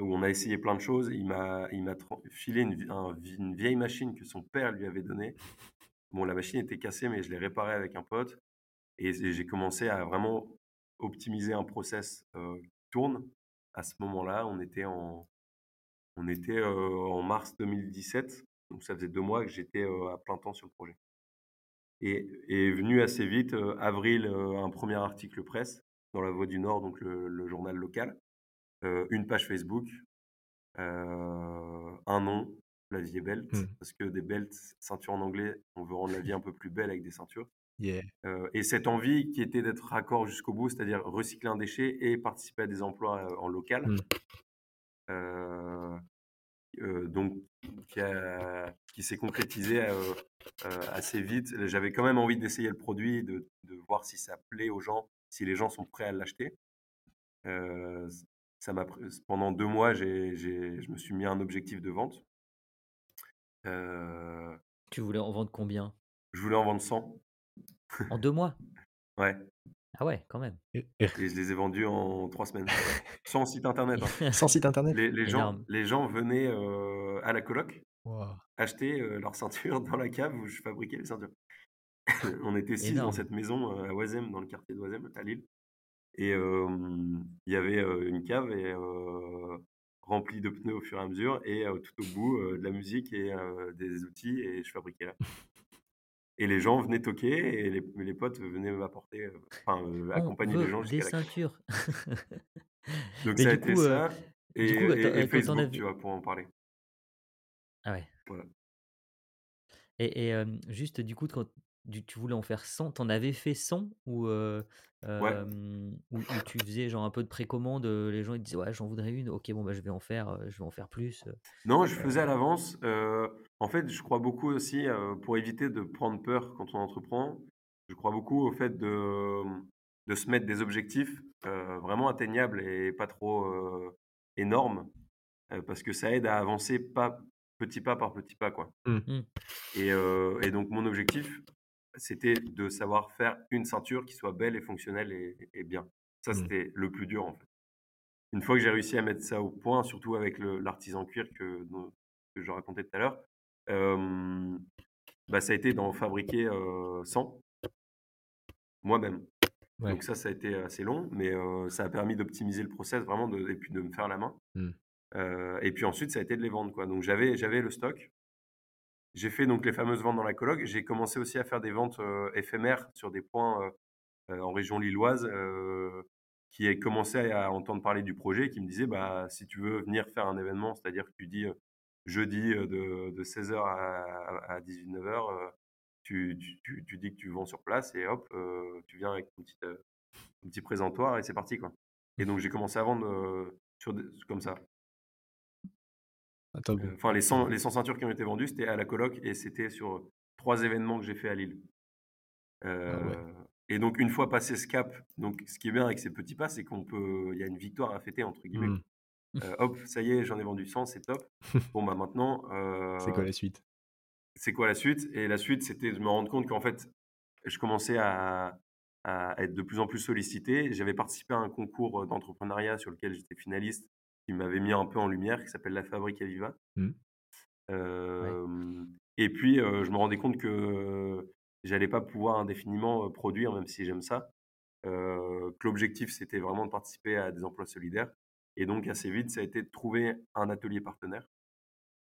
où on a essayé plein de choses. Il m'a, il m'a filé une, une, vieille machine que son père lui avait donnée. Bon, la machine était cassée, mais je l'ai réparée avec un pote. Et, j'ai commencé à vraiment optimiser un process euh, qui tourne. À ce moment-là, on était en, on était euh, en mars 2017. Donc ça faisait deux mois que j'étais à plein temps sur le projet. Et est venu assez vite, avril, un premier article presse dans La Voix du Nord, donc le journal local une page Facebook, un nom, la vie est belt, mmh. parce que des belts, ceintures en anglais, on veut rendre la vie un peu plus belle avec des ceintures. et cette envie qui était d'être raccord jusqu'au bout, c'est-à-dire recycler un déchet et participer à des emplois en local. Mmh. Donc, qui, s'est concrétisé assez vite. J'avais quand même envie d'essayer le produit, de, de, voir si ça plaît aux gens, si les gens sont prêts à l'acheter ça m'a pendant deux mois, j'ai, je me suis mis un objectif de vente. Tu voulais en vendre combien? Je voulais en vendre 100. En deux mois? Ouais. Ah ouais, quand même. Et, je les ai vendus en trois semaines. Sans site internet. Hein. [LAUGHS] Sans site internet les, gens, les gens venaient à la coloc acheter leur ceinture dans la cave où je fabriquais les ceintures. [LAUGHS] On était six dans cette maison à Oisem, dans le quartier d'Oisem, à Lille. Et il y avait une cave et, remplie de pneus au fur et à mesure et tout au bout de la musique et des outils et je fabriquais là. Et les gens venaient toquer et les, les potes venaient m'apporter, enfin accompagner les gens jusqu'à des ceintures. Donc ça a été ça et, et, Facebook, tu vois, pour en parler. Ah ouais. Et, et juste du coup, quand tu voulais en faire 100, t'en avais fait 100 ou, ou, tu faisais genre un peu de précommande, les gens ils disaient ouais j'en voudrais une, ok bon bah je vais en faire, je vais en faire plus. Non, je faisais à l'avance. en fait, je crois beaucoup aussi pour éviter de prendre peur quand on entreprend. Je crois beaucoup au fait de, de se mettre des objectifs vraiment atteignables et pas trop énormes parce que ça aide à avancer pas petit pas par petit pas quoi. Mmh. Mmh. Et, et donc mon objectif c'était de savoir faire une ceinture qui soit belle et fonctionnelle et, bien. Ça, mmh. c'était le plus dur en fait. Une fois que j'ai réussi à mettre ça au point, surtout avec l'artisan cuir que, que, je racontais tout à l'heure, bah, ça a été d'en fabriquer 100 moi-même. Donc ça, ça a été assez long, mais ça a permis d'optimiser le process vraiment de, et puis de me faire la main. Mmh. et puis ensuite, ça a été de les vendre. Quoi. Donc j'avais, j'avais le stock, j'ai fait donc les fameuses ventes dans la coloc. J'ai commencé aussi à faire des ventes éphémères sur des points en région lilloise qui a commencé à entendre parler du projet et qui me disait bah, si tu veux venir faire un événement, c'est-à-dire que tu dis jeudi de, de 16h à, à 19h, tu, tu, tu, dis que tu vends sur place et hop, tu viens avec ton petit, petit présentoir et c'est parti. Quoi. Et donc j'ai commencé à vendre sur comme ça. Euh, enfin, les 100, les 100 ceintures qui ont été vendues, c'était à la coloc et c'était sur trois événements que j'ai fait à Lille. Ah euh, et donc, une fois passé ce cap, donc, ce qui est bien avec ces petits pas, c'est qu'on peut, il y a une victoire à fêter, entre guillemets. Mmh. Euh, hop, ça y est, j'en ai vendu 100, c'est top. [LAUGHS] Bon, bah maintenant. c'est quoi la suite? C'est quoi la suite? Et la suite, c'était de me rendre compte qu'en fait, je commençais à, à, être de plus en plus sollicité. J'avais participé à un concours d'entrepreneuriat sur lequel j'étais finaliste qui m'avait mis un peu en lumière, qui s'appelle La Fabrique à Viva. Mmh. Et puis, je me rendais compte que j'allais pas pouvoir indéfiniment produire, même si j'aime ça. que l'objectif, c'était vraiment de participer à des emplois solidaires. Et donc, assez vite, ça a été de trouver un atelier partenaire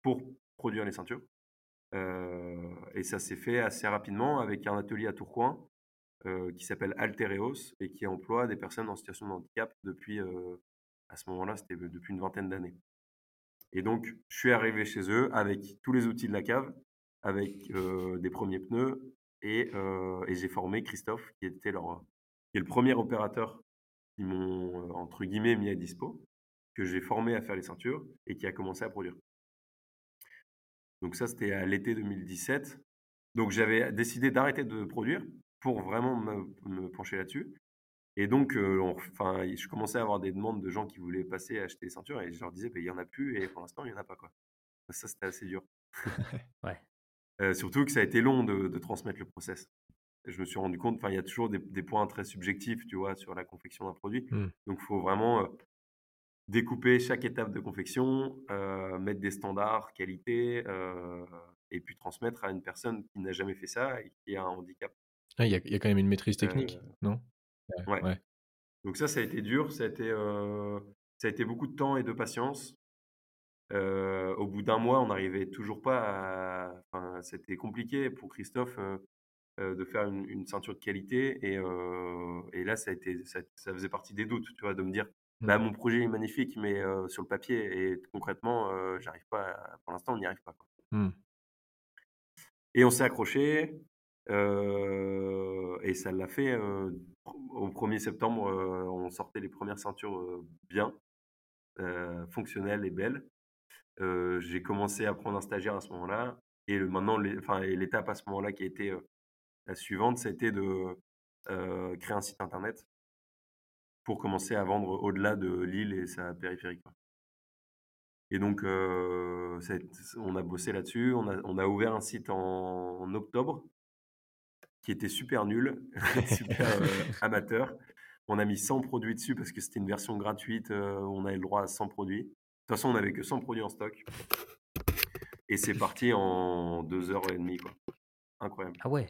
pour produire les ceintures. et ça s'est fait assez rapidement avec un atelier à Tourcoing qui s'appelle Altereos et qui emploie des personnes en situation de handicap depuis, à ce moment-là, c'était depuis une vingtaine d'années. Et donc, je suis arrivé chez eux avec tous les outils de la cave, avec des premiers pneus, et, et j'ai formé Christophe, qui était leur, qui est le premier opérateur qui m'ont, entre guillemets, mis à dispo, que j'ai formé à faire les ceintures et qui a commencé à produire. Donc ça, c'était à l'été 2017. Donc j'avais décidé d'arrêter de produire pour vraiment me, pencher là-dessus. Et donc, enfin, je commençais à avoir des demandes de gens qui voulaient passer à acheter des ceintures et je leur disais, bah, il n'y en a plus et pour l'instant, il n'y en a pas. Quoi. Ça, c'était assez dur. [LAUGHS] ouais. surtout que ça a été long de, transmettre le process. Je me suis rendu compte, il y a toujours des, points très subjectifs, tu vois, sur la confection d'un produit. Mmh. Donc, il faut vraiment découper chaque étape de confection, mettre des standards qualité, et puis transmettre à une personne qui n'a jamais fait ça et qui a un handicap. Ah, il y, a, y, a quand même une maîtrise technique, non? Ouais. Donc ça, ça a été dur, ça a été, ça a été beaucoup de temps et de patience. au bout d'un mois, on n'arrivait toujours pas à... Enfin, c'était compliqué pour Christophe de faire une, ceinture de qualité. Et, et là, ça, a été, ça, ça, faisait partie des doutes, tu vois, de me dire, bah, mmh. mon projet est magnifique, mais sur le papier, et concrètement, j'arrive pas. pour l'instant, on n'y arrive pas. Mmh. Et on s'est accroché, et ça l'a fait. au 1er septembre, on sortait les premières ceintures bien, fonctionnelles et belles. J'ai commencé à prendre un stagiaire à ce moment-là, et maintenant, l'étape à ce moment-là qui a été la suivante, c'était de créer un site internet pour commencer à vendre au-delà de l'île et sa périphérie. Et donc, on a bossé là-dessus. On a, ouvert un site en, octobre qui était super nul, [LAUGHS] super [LAUGHS] amateur. On a mis 100 produits dessus parce que c'était une version gratuite. on avait le droit à 100 produits. De toute façon, on n'avait que 100 produits en stock. Et c'est parti en deux heures et demie. Quoi. Incroyable. Ah ouais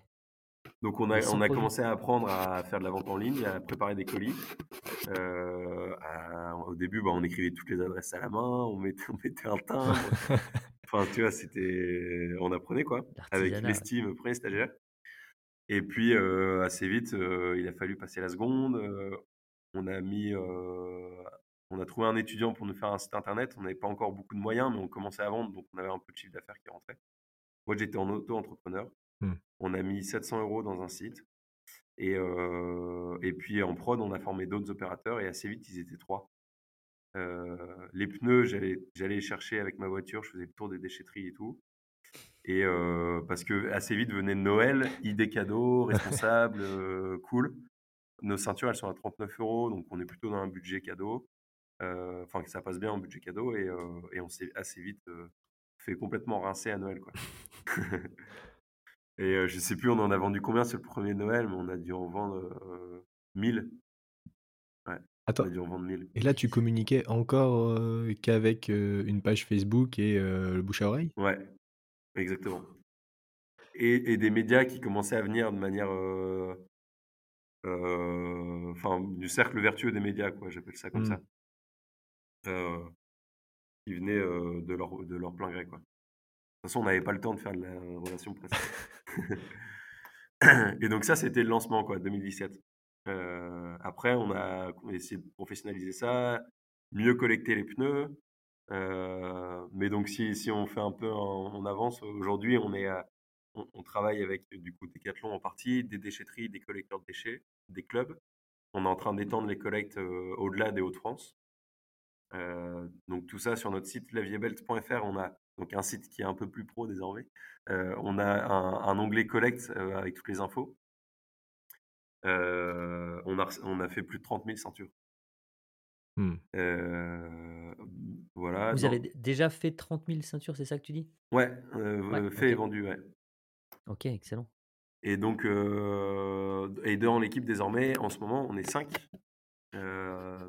donc on a, on a commencé à apprendre à faire de la vente en ligne, à préparer des colis. Euh, au début, bah, on écrivait toutes les adresses à la main, on mettait, on mettait un timbre. [LAUGHS] enfin, tu vois, c'était, on apprenait quoi, avec l'estime pré stagiaire. Et puis euh, assez vite, euh, il a fallu passer la seconde. on a mis, on a trouvé un étudiant pour nous faire un site internet. On n'avait pas encore beaucoup de moyens, mais on commençait à vendre, donc on avait un peu de chiffre d'affaires qui rentrait. Moi, j'étais en auto-entrepreneur. Mmh. On a mis 700 euros dans un site. Et, et puis en prod, on a formé d'autres opérateurs et assez vite, ils étaient trois. les pneus, j'allais, j'allais les chercher avec ma voiture, je faisais le tour des déchetteries et tout. Et parce que assez vite venait Noël, idée cadeau, responsable, [LAUGHS] cool. Nos ceintures, elles sont à 39 euros, donc on est plutôt dans un budget cadeau. Enfin, que ça passe bien en budget cadeau et, et on s'est assez vite fait complètement rincer à Noël. Quoi. [LAUGHS] Et je sais plus, on en a vendu combien sur le premier Noël, mais on a dû en vendre 1000. Ouais, Attends. On a dû en vendre 1000. Et là, tu communiquais encore qu'avec une page Facebook et le bouche à oreille? Ouais, exactement. Et, et, des médias qui commençaient à venir de manière. Enfin, du cercle vertueux des médias, quoi, j'appelle ça comme mmh. ça. qui venaient de, leur, de leur plein gré, quoi. De toute façon, on n'avait pas le temps de faire de la relation presse. [LAUGHS] et donc ça, c'était le lancement, quoi, 2017. Euh, après, on a essayé de professionnaliser ça, mieux collecter les pneus. Euh, mais donc, si, on fait un peu en, avance, aujourd'hui, on, travaille avec du coup Decathlon en partie, des déchetteries, des collecteurs de déchets, des clubs. On est en train d'étendre les collectes euh, au-delà des Hauts-de-France. donc tout ça sur notre site laviebelt.fr, on a donc un site qui est un peu plus pro désormais. Euh, on a un, onglet Collect euh, avec toutes les infos. Euh, on, a, on a fait plus de 30 000 ceintures. Mmh. voilà. Vous avez déjà fait 30 000 ceintures, c'est ça que tu dis? Ouais, fait et vendu, ouais. Ok, excellent. Et donc, et dans l'équipe désormais, en ce moment, on est 5.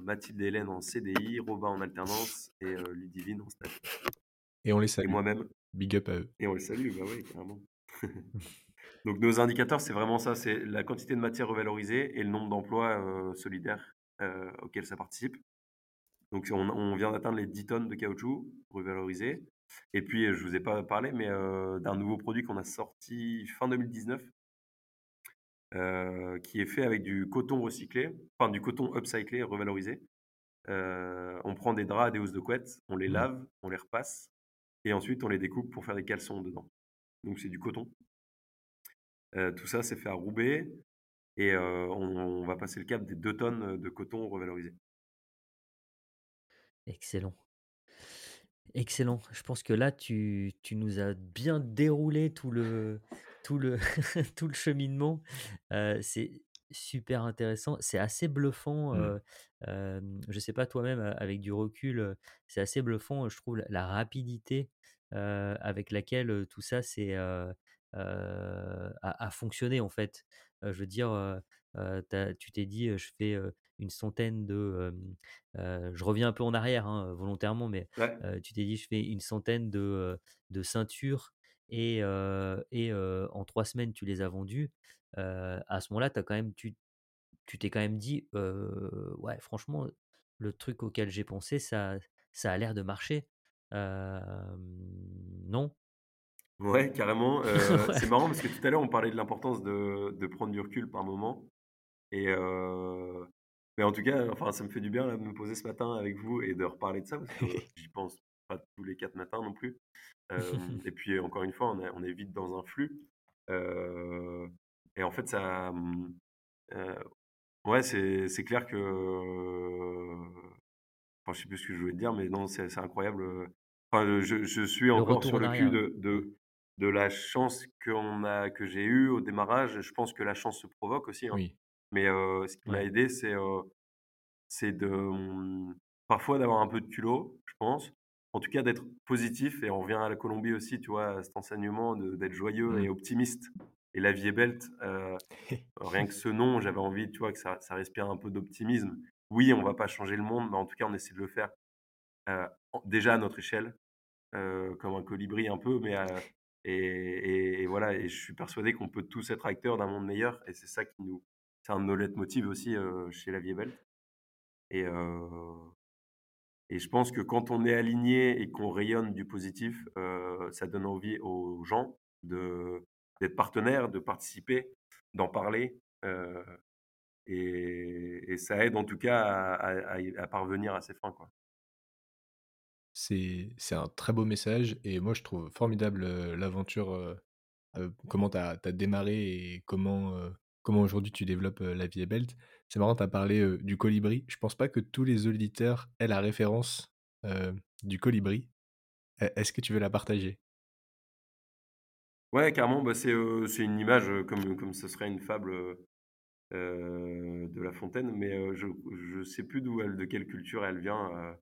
Mathilde et Hélène en CDI, Robin en alternance et Ludivine en stage. Et on les salue. Et moi-même. Big up à eux. Et on les salue, bah oui, carrément. [LAUGHS] [LAUGHS] Donc nos indicateurs, c'est vraiment ça, c'est la quantité de matière revalorisée et le nombre d'emplois solidaires auxquels ça participe. Donc on, vient d'atteindre les 10 tonnes de caoutchouc revalorisé. Et puis, je ne vous ai pas parlé, mais d'un nouveau produit qu'on a sorti fin 2019, qui est fait avec du coton recyclé, enfin du coton upcyclé, revalorisé. on prend des draps, des housses de couette, on les mmh. lave, on les repasse, et ensuite on les découpe pour faire des caleçons dedans. Donc c'est du coton. tout ça, c'est fait à Roubaix, et on, va passer le cap des 2 tonnes de coton revalorisé. Excellent. Excellent. Je pense que là, tu, tu nous as bien déroulé tout le, tout le, [LAUGHS] tout le cheminement. c'est super intéressant. C'est assez bluffant. Mmh. je ne sais pas toi-même, avec du recul, c'est assez bluffant, je trouve, la, rapidité avec laquelle tout ça c'est, a, a fonctionné, en fait. je veux dire, tu t'es dit, je fais une centaine de. je reviens un peu en arrière hein, volontairement, mais tu t'es dit je fais une centaine de, de ceintures et, et en trois semaines tu les as vendues. à ce moment-là, as quand même, tu tu t'es quand même dit ouais, franchement, le truc auquel j'ai pensé, ça, ça a l'air de marcher. non Ouais, carrément. [LAUGHS] C'est marrant parce que tout à l'heure, on parlait de l'importance de, de, prendre du recul par moment. Et, mais en tout cas, enfin, ça me fait du bien de me poser ce matin avec vous et de reparler de ça parce que [LAUGHS] j'y pense pas tous les quatre matins non plus. [LAUGHS] et puis, encore une fois, on, est vite dans un flux. et en fait, ça. ouais, c'est clair que. Enfin, je sais plus ce que je voulais te dire, mais non, c'est incroyable. Enfin, je, je suis encore sur le cul de, de, de, la chance a, que j'ai eue au démarrage. Je pense que la chance se provoque aussi. Hein. Oui. Mais ce qui m'a aidé, c'est c'est de mmh, parfois d'avoir un peu de culot, je pense. En tout cas, d'être positif. Et on revient à la Colombie aussi, tu vois, cet enseignement d'être joyeux et mmh. optimiste. Et la vie est belle. [LAUGHS] rien que ce nom, j'avais envie, tu vois, que ça, ça respire un peu d'optimisme. Oui, on va pas changer le monde, mais en tout cas, on essaie de le faire déjà à notre échelle, comme un colibri un peu, mais et, et, voilà. Et je suis persuadé qu'on peut tous être acteurs d'un monde meilleur. Et c'est ça qui nous, c'est un de nos aussi chez La Vie Belle. Et, et je pense que quand on est aligné et qu'on rayonne du positif, ça donne envie aux gens de, d'être partenaires, de participer, d'en parler. Et, ça aide en tout cas à, à, parvenir à ses fins. Quoi. C'est, c'est un très beau message et moi je trouve formidable l'aventure, comment tu as, démarré et comment comment aujourd'hui tu développes la vie est belt. C'est marrant, tu as parlé du colibri. Je pense pas que tous les auditeurs aient la référence du colibri. E, est-ce que tu veux la partager? Ouais, carrément, bah, c'est une image comme, comme ce serait une fable de La Fontaine, mais je sais plus d'où elle, de quelle culture elle vient.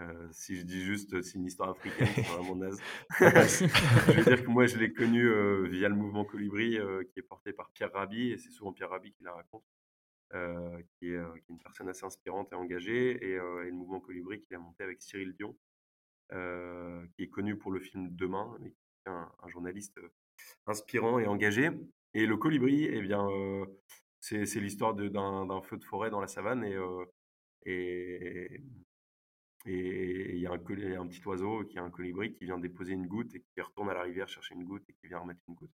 Euh, si je dis juste c'est une histoire africaine, c'est vraiment naze. [LAUGHS] [LAUGHS] je veux dire que moi je l'ai connu euh, via le mouvement Colibri euh, qui est porté par Pierre Rabhi et c'est souvent Pierre Rabhi qui la raconte, qui est, qui, est, une personne assez inspirante et engagée et, le mouvement Colibri qui a monté avec Cyril Dion, qui est connu pour le film Demain, mais qui est un, journaliste inspirant et engagé. Et le Colibri, eh bien, c'est l'histoire d'un feu de forêt dans la savane et, et et il y a un, un, petit oiseau qui est un colibri qui vient déposer une goutte et qui retourne à la rivière chercher une goutte et qui vient remettre une goutte.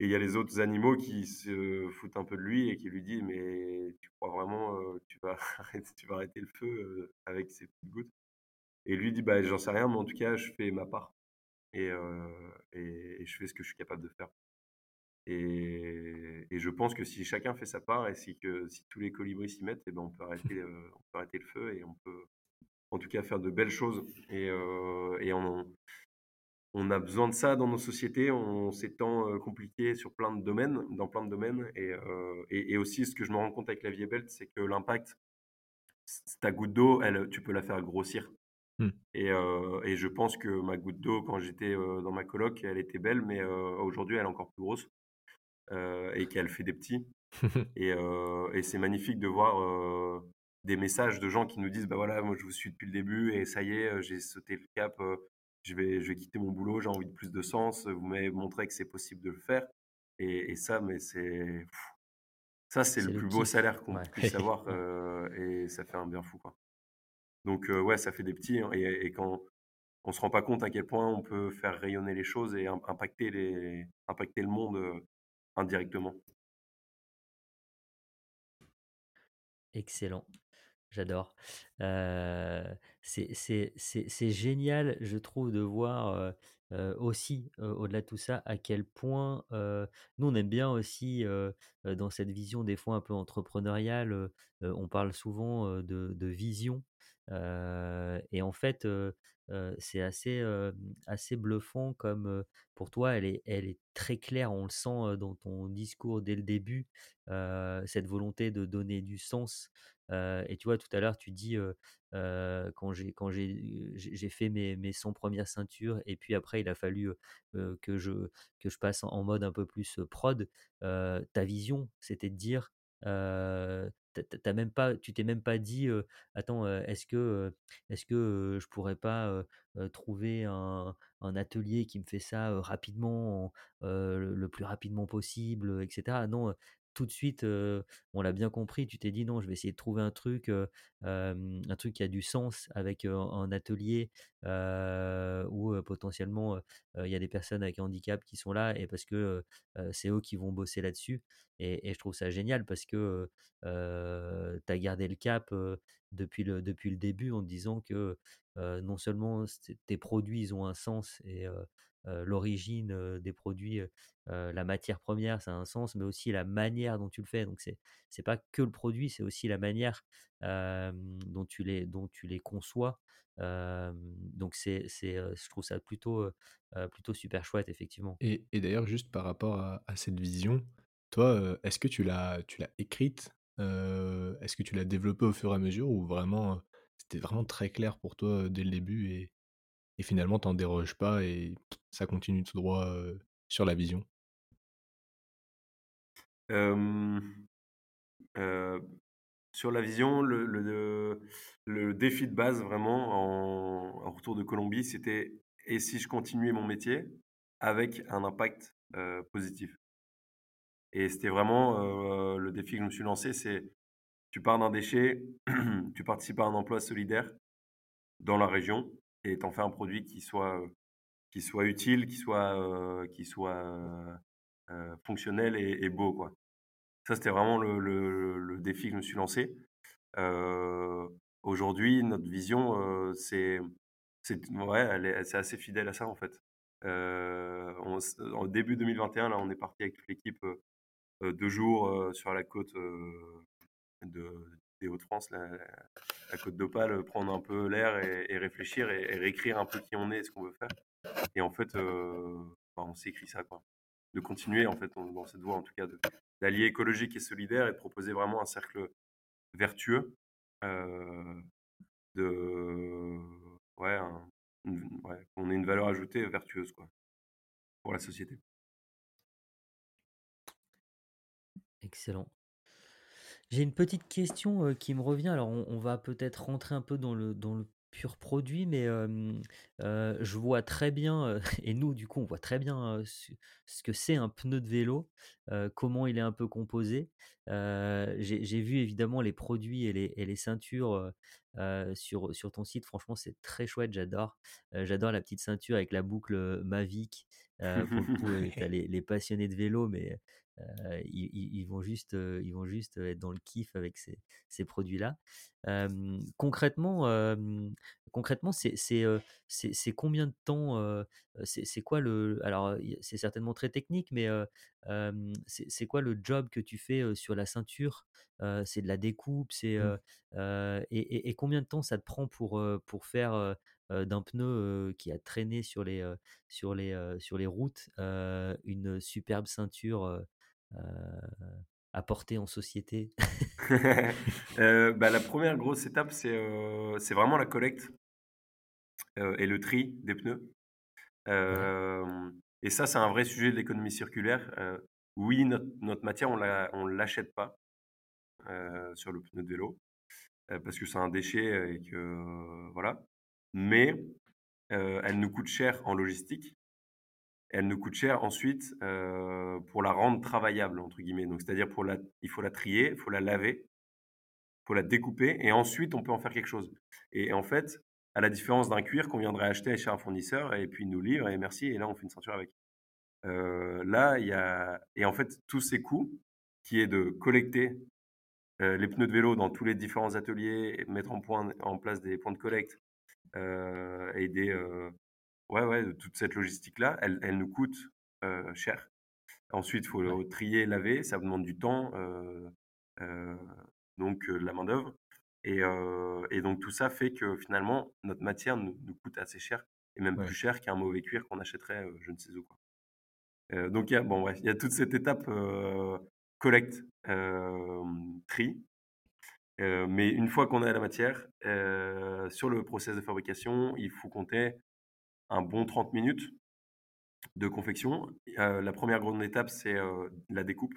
Et il y a les autres animaux qui se foutent un peu de lui et qui lui disent Mais tu crois vraiment que tu, vas [LAUGHS] arrêter, tu vas arrêter le feu avec ces petites gouttes? Et lui dit bah, J'en sais rien, mais en tout cas, je fais ma part. Et, et, je fais ce que je suis capable de faire. Et, et, je pense que si chacun fait sa part et si, que, si tous les colibris s'y mettent, et eh ben on, peut arrêter, [LAUGHS] on peut arrêter le feu et on peut, en tout cas faire de belles choses. Et, euh, et on, on, a besoin de ça dans nos sociétés, on ces temps compliqués sur plein de domaines, dans plein de domaines. Euh, et, et, aussi, ce que je me rends compte avec la vie belle, c'est que l'impact, ta goutte d'eau, elle, tu peux la faire grossir. Mmh. Et, euh, et, je pense que ma goutte d'eau, quand j'étais dans ma coloc, elle était belle, mais aujourd'hui, elle est encore plus grosse et qu'elle fait des petits. [LAUGHS] et, et c'est magnifique de voir des messages de gens qui nous disent bah voilà moi je vous suis depuis le début et ça y est euh, j'ai sauté le cap euh, je vais je vais quitter mon boulot j'ai envie de plus de sens vous m'avez montré que c'est possible de le faire Et, ça, mais c'est ça, c'est le le plus beau salaire qu'on Ouais. puisse [LAUGHS] avoir et ça fait un bien fou, quoi. Donc ouais, ça fait des petits hein, et, quand on se rend pas compte à quel point on peut faire rayonner les choses et impacter les impacter le monde indirectement. Excellent. J'adore. c'est génial, je trouve, de voir, aussi, au-delà de tout ça, à quel point, nous, on aime bien aussi, dans cette vision des fois un peu entrepreneuriale, on parle souvent, de de vision, et en fait, c'est assez, assez bluffant comme, pour toi, elle est elle est très claire. On le sent, dans ton discours dès le début, cette volonté de donner du sens et tu vois, tout à l'heure, tu dis quand j'ai quand j'ai j'ai fait mes, mes 100 premières ceintures et puis après, il a fallu que je que je passe en mode un peu plus prod. ta vision, c'était de dire t'as même pas, tu t'es même pas dit, attends, est-ce que, est-ce que je pourrais pas trouver un, un, atelier qui me fait ça rapidement, le plus rapidement possible, etc. Non, tout de suite, on l'a bien compris, tu t'es dit non, je vais essayer de trouver un truc, un truc qui a du sens avec un atelier où potentiellement il y a des personnes avec handicap qui sont là et parce que c'est eux qui vont bosser là-dessus. Et, je trouve ça génial parce que tu as gardé le cap depuis, le, depuis le début en disant que non seulement tes produits ils ont un sens et l'origine des produits, la matière première, ça a un sens, mais aussi la manière dont tu le fais. Donc, c'est n'est pas que le produit, c'est aussi la manière dont, tu les, dont tu les conçois. donc, c'est, je trouve ça plutôt, plutôt super chouette, effectivement. Et, d'ailleurs, juste par rapport à, cette vision, toi, est-ce que tu l'as, tu l'as écrite Est-ce que tu l'as développée au fur et à mesure ou vraiment c'était vraiment très clair pour toi dès le début et, et finalement t'en déroges pas et ça continue tout droit sur la vision? Sur la vision, le, défi de base vraiment en, retour de Colombie, c'était et si je continuais mon métier avec un impact positif? Et c'était vraiment le défi que je me suis lancé, c'est tu pars d'un déchet, [CLEARS THROAT] tu participes à un emploi solidaire dans la région et t'en fais un produit qui soit utile, qui soit qui soit fonctionnel et, beau quoi. Ça c'était vraiment le, défi que je me suis lancé. Aujourd'hui, notre vision, c'est c'est ouais, assez fidèle à ça en fait. On, en début 2021, là, on est parti avec toute l'équipe deux jours sur la côte de, des Hauts-de-France, la, côte d'Opale, prendre un peu l'air et, réfléchir et, réécrire un peu qui on est et ce qu'on veut faire. Et en fait, bah, on s'est écrit ça, quoi. De continuer, en fait, dans cette voie, en tout cas, d'allier écologique et solidaire et de proposer vraiment un cercle vertueux de ouais, on ait une valeur ajoutée vertueuse pour la société. Excellent. J'ai une petite question qui me revient. Alors, on, va peut-être rentrer un peu dans le, dans le pur produit, mais je vois très bien, [LAUGHS] et nous, du coup, on voit très bien ce, que c'est un pneu de vélo, comment il est un peu composé. J'ai vu évidemment les produits et les, et les ceintures sur, sur ton site. Franchement, c'est très chouette, j'adore. j'adore la petite ceinture avec la boucle Mavic. pour le [LAUGHS] coup, tu as les, les, passionnés de vélo, mais ils, vont juste, ils vont juste être dans le kiff avec ces, ces produits-là. concrètement, concrètement, c'est c'est combien de temps C'est quoi le Alors, c'est certainement très technique, mais c'est quoi le job que tu fais sur la ceinture? C'est de la découpe, c'est mmh. et, et, combien de temps ça te prend pour pour faire d'un pneu qui a traîné sur les sur les sur les routes une superbe ceinture à porter en société [LAUGHS] bah, La première grosse étape, c'est c'est vraiment la collecte et le tri des pneus. Et ça, c'est un vrai sujet de l'économie circulaire. oui, notre, notre, matière, on ne l'achète pas sur le pneu de vélo parce que c'est un déchet et que voilà. Mais elle nous coûte cher en logistique elle nous coûte cher ensuite euh, pour la rendre travaillable, entre guillemets. Donc, c'est-à-dire pour la, il faut la trier, il faut la laver, il faut la découper, et ensuite on peut en faire quelque chose. Et en fait, à la différence d'un cuir qu'on viendrait acheter chez un fournisseur, et puis il nous livre, et merci, et là on fait une ceinture avec. Euh, là, il y a, et en fait, tous ces coûts, qui est de collecter euh, les pneus de vélo dans tous les différents ateliers, mettre en, en place des points de collecte et des, ouais, ouais, toute cette logistique-là, elle, elle, nous coûte cher. Ensuite, il faut trier, laver, ça demande du temps, donc de la main-d'œuvre. Et, et, donc tout ça fait que finalement, notre matière nous, coûte assez cher, et même plus cher qu'un mauvais cuir qu'on achèterait je ne sais où. Quoi. donc il y, a, bon, il y a toute cette étape collecte, tri. mais une fois qu'on a la matière, sur le process de fabrication, il faut compter un bon 30 minutes de confection. la première grande étape, c'est la découpe.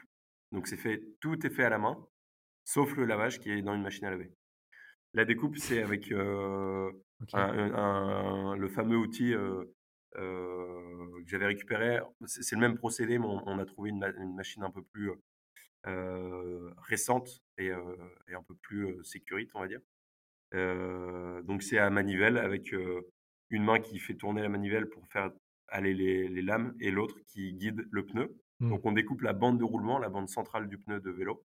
Donc, c'est fait, tout est fait à la main, sauf le lavage qui est dans une machine à laver. La découpe, c'est avec le fameux outil que j'avais récupéré. C'est le même procédé, mais on, a trouvé une, machine un peu plus récente et, un peu plus sécurite, on va dire. donc, c'est à manivelle avec une main qui fait tourner la manivelle pour faire aller les, lames et l'autre qui guide le pneu. Mmh. Donc on découpe la bande de roulement, la bande centrale du pneu de vélo.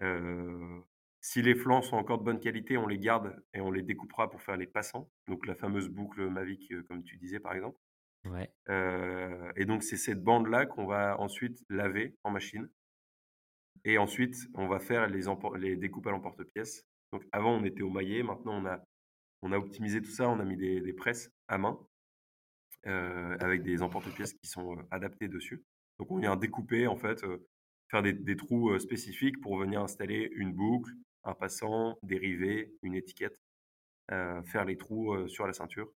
Euh, si les flancs sont encore de bonne qualité, on les garde et on les découpera pour faire les passants. Donc la fameuse boucle Mavic, euh, comme tu disais par exemple. Euh, et donc c'est cette bande-là qu'on va ensuite laver en machine. Et ensuite, on va faire les, les découpes à l'emporte-pièce. Donc avant, on était au maillet, maintenant on a on a optimisé tout ça, on a mis des, presses à main euh, avec des emporte-pièces qui sont euh, adaptés dessus. Donc on vient découper en fait, euh, faire des, trous spécifiques pour venir installer une boucle, un passant, dériver, une étiquette, faire les trous sur la ceinture.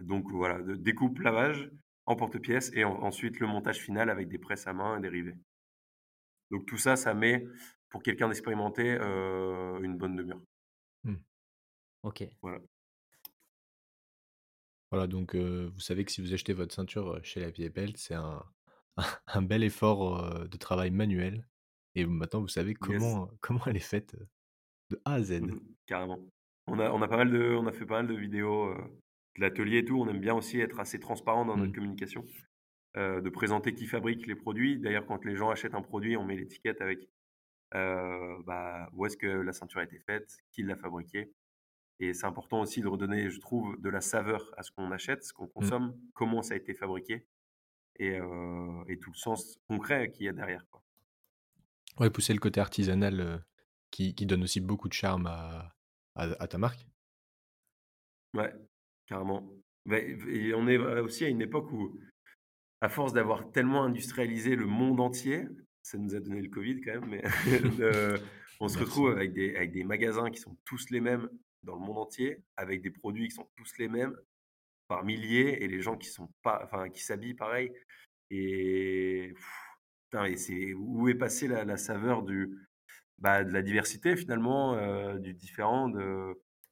donc voilà, découpe, lavage, emporte-pièces et ensuite le montage final avec des presses à main et dérivés. Donc tout ça, ça met pour quelqu'un d'expérimenté une bonne demi-heure. OK. Voilà. Voilà, donc vous savez que si vous achetez votre ceinture chez La Vieille Belle, c'est [LAUGHS] un, un bel effort de travail manuel. Et maintenant, vous savez comment, comment elle est faite de A à Z. Mmh carrément. On a, on a pas mal de, on a fait pas mal de vidéos de l'atelier et tout. On aime bien aussi être assez transparent dans notre mmh. communication, de présenter qui fabrique les produits. D'ailleurs, quand les gens achètent un produit, on met l'étiquette avec bah, où est-ce que la ceinture a été faite, qui l'a fabriquée. Et c'est important aussi de redonner, je trouve, de la saveur à ce qu'on achète, ce qu'on mmh. consomme, comment ça a été fabriqué et, et tout le sens concret qu'il y a derrière. Quoi. Ouais, pousser le côté artisanal qui, qui, donne aussi beaucoup de charme à, à, ta marque. Ouais, carrément. Et on est aussi à une époque où, à force d'avoir tellement industrialisé le monde entier, ça nous a donné le Covid quand même, mais [LAUGHS] [LAUGHS] on se retrouve avec des, avec des magasins qui sont tous les mêmes dans le monde entier, avec des produits qui sont tous les mêmes par milliers, et les gens qui sont pas, enfin, qui s'habillent pareil. Et, putain, où est passée la, saveur du, bah, de la diversité finalement, euh, du différent.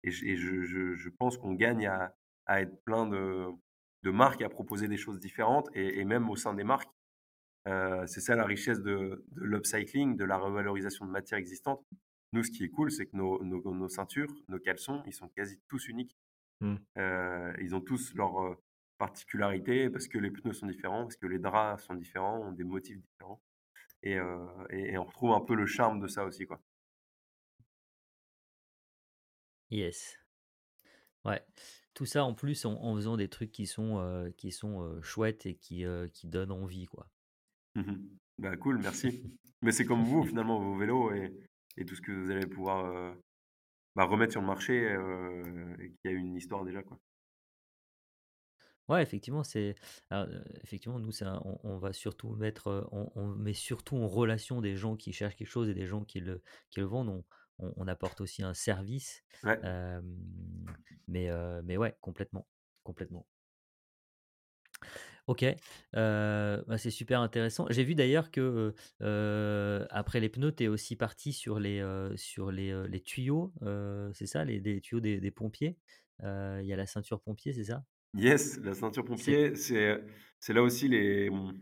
Et, je, pense qu'on gagne à, être plein de, marques, à proposer des choses différentes, et, et même au sein des marques, euh, c'est ça la richesse de, l'upcycling, de la revalorisation de matières existantes. Nous, ce qui est cool, c'est que nos, nos, ceintures, nos caleçons, ils sont quasi tous uniques. Mmh. Euh, ils ont tous leurs euh, particularités parce que les pneus sont différents, parce que les draps sont différents, ont des motifs différents. Et, et, on retrouve un peu le charme de ça aussi. Quoi. Yes. Ouais. Tout ça en plus en, faisant des trucs qui sont, qui sont chouettes et qui, qui donnent envie. quoi. Mmh bah, cool, merci. [LAUGHS] Mais c'est comme vous, [LAUGHS] finalement, vos vélos et, et tout ce que vous allez pouvoir euh, bah, remettre sur le marché euh, et qui a une histoire déjà, quoi. Ouais, effectivement, c'est euh, effectivement nous ça, on, va surtout mettre, on, met surtout en relation des gens qui cherchent quelque chose et des gens qui le qui le vendent. On, on, apporte aussi un service, mais mais ouais, complètement, complètement. OK, bah, c'est super intéressant. J'ai vu d'ailleurs que, après les pneus, tu es aussi parti sur les, sur les, les tuyaux, c'est ça? Les tuyaux des pompiers? il y a la ceinture pompier, c'est ça? Yes, la ceinture pompier, c'est là aussi les, mmh,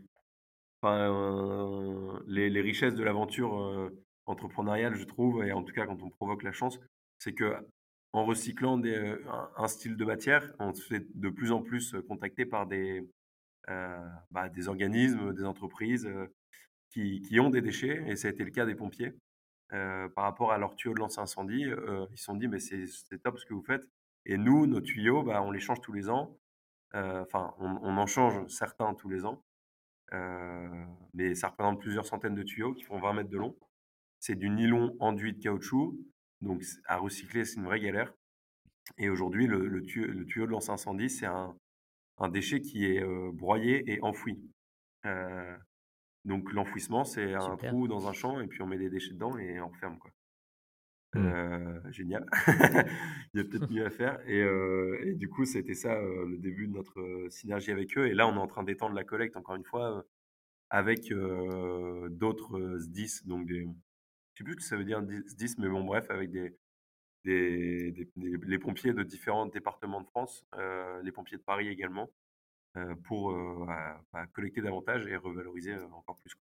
enfin, les les richesses de l'aventure, entrepreneuriale, je trouve et en tout cas quand on provoque la chance, c'est qu'en recyclant des, heu, un un style de matière, on se fait de plus en plus, heu, contacter par des, bah, des organismes, des entreprises, heu, qui qui ont des déchets et ça a été le cas des pompiers. Heu, par rapport à leurs tuyaux de lance-incendie, ils se sont dit: «Mais c'est top ce que vous faites» et nous, nos tuyaux, bah, on les change tous les ans. Enfin, on on en change certains tous les ans, mais ça représente plusieurs centaines de tuyaux qui font 20 mètres de long. C'est du nylon enduit de caoutchouc, donc à recycler, c'est une vraie galère et aujourd'hui, le le tuyau le tuyau de lance-incendie, c'est un un déchet qui est, broyé et enfoui. Donc l'enfouissement, c'est un trou dans un champ et puis on met des déchets dedans et on referme, quoi. Mmh. Génial. [LAUGHS] Il y a peut-être mieux à faire et du coup, c'était ça, heu, le début de notre, synergie avec eux et là, on est en train d'étendre la collecte encore une fois, avec, d'autres, SDIS, donc des je sais plus ce que ça veut dire dis SDIS, mais bon bref, avec des des des des les pompiers de différents départements de France, heu, les pompiers de Paris également, heu, pour, bah, collecter davantage et revaloriser, encore plus.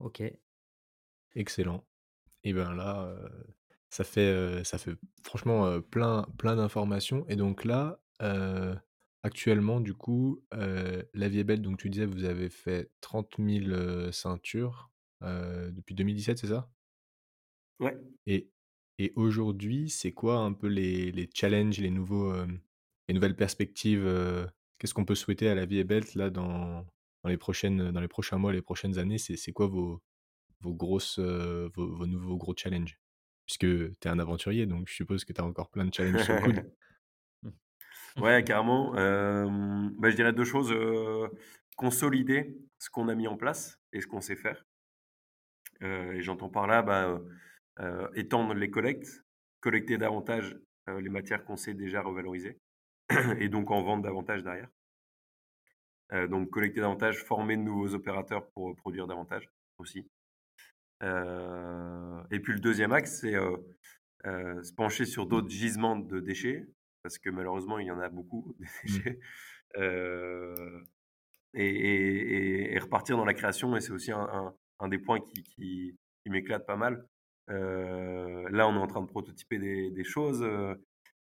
OK. Excellent. Et ben là, ça fait, ça fait franchement, plein plein d'informations et donc là, actuellement du coup, La Vie est belle donc tu disais vous avez fait 30 000, heu, ceintures, depuis 2017, c'est ça? Ouais. Et et aujourd'hui, c'est quoi un peu les les challenges, les nouveaux, hem, les nouvelles perspectives, heu? Qu'est-ce qu'on peut souhaiter à La Vie est belle là dans dans les prochaines, dans les prochains mois, les prochaines années? C'est quoi vos vos grosses, heu, vos vos nouveaux gros challenges? Puisque tu es un aventurier, donc je suppose que tu as encore plein de challenges sous le coude? [LAUGHS] Ouais, carrément. Bah, je dirais 2 choses, consolider ce qu'on a mis en place et ce qu'on sait faire. Et j'entends par là, bah, étendre les collectes, collecter davantage, heu, les matières qu'on sait déjà revaloriser [CLEARS THROAT] et donc en vendre davantage derrière. Heu, donc collecter davantage, former de nouveaux opérateurs pour, produire davantage aussi. Et puis le deuxième axe, c'est, se pencher sur d'autres gisements de déchets parce que malheureusement, il y en a beaucoup [LAUGHS] des Mmh. déchets. Et et et et repartir dans la création et c'est aussi un un un des points qui qui qui m'éclate pas mal. Là, on est en train de prototyper des choses,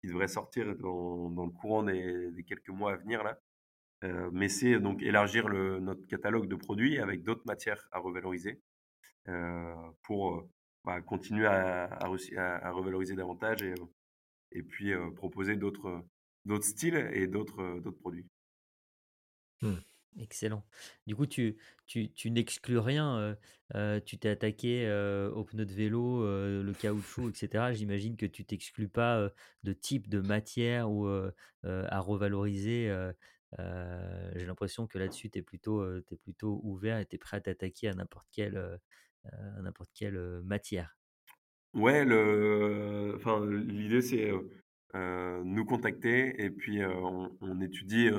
qui devraient sortir dans le courant des quelques mois à venir là. Mais c'est donc élargir notre catalogue de produits avec d'autres matières à revaloriser, pour, bah, continuer à revaloriser davantage et puis, proposer d'autres, styles et d'autres produits. Mmh. Excellent. Du coup, tu tu tu n'exclus rien, heu heu, tu t'es attaqué, heu, aux pneus de vélo, heu, le caoutchouc et cetera. J'imagine que tu t'exclus pas, de type de matière ou, à revaloriser, j'ai l'impression que là-dessus, tu es plutôt, plutôt ouvert et tu es prêt à t'attaquer à n'importe quelle, n'importe quelle, matière. Ouais, l'idée c'est, nous contacter et puis, on étudie,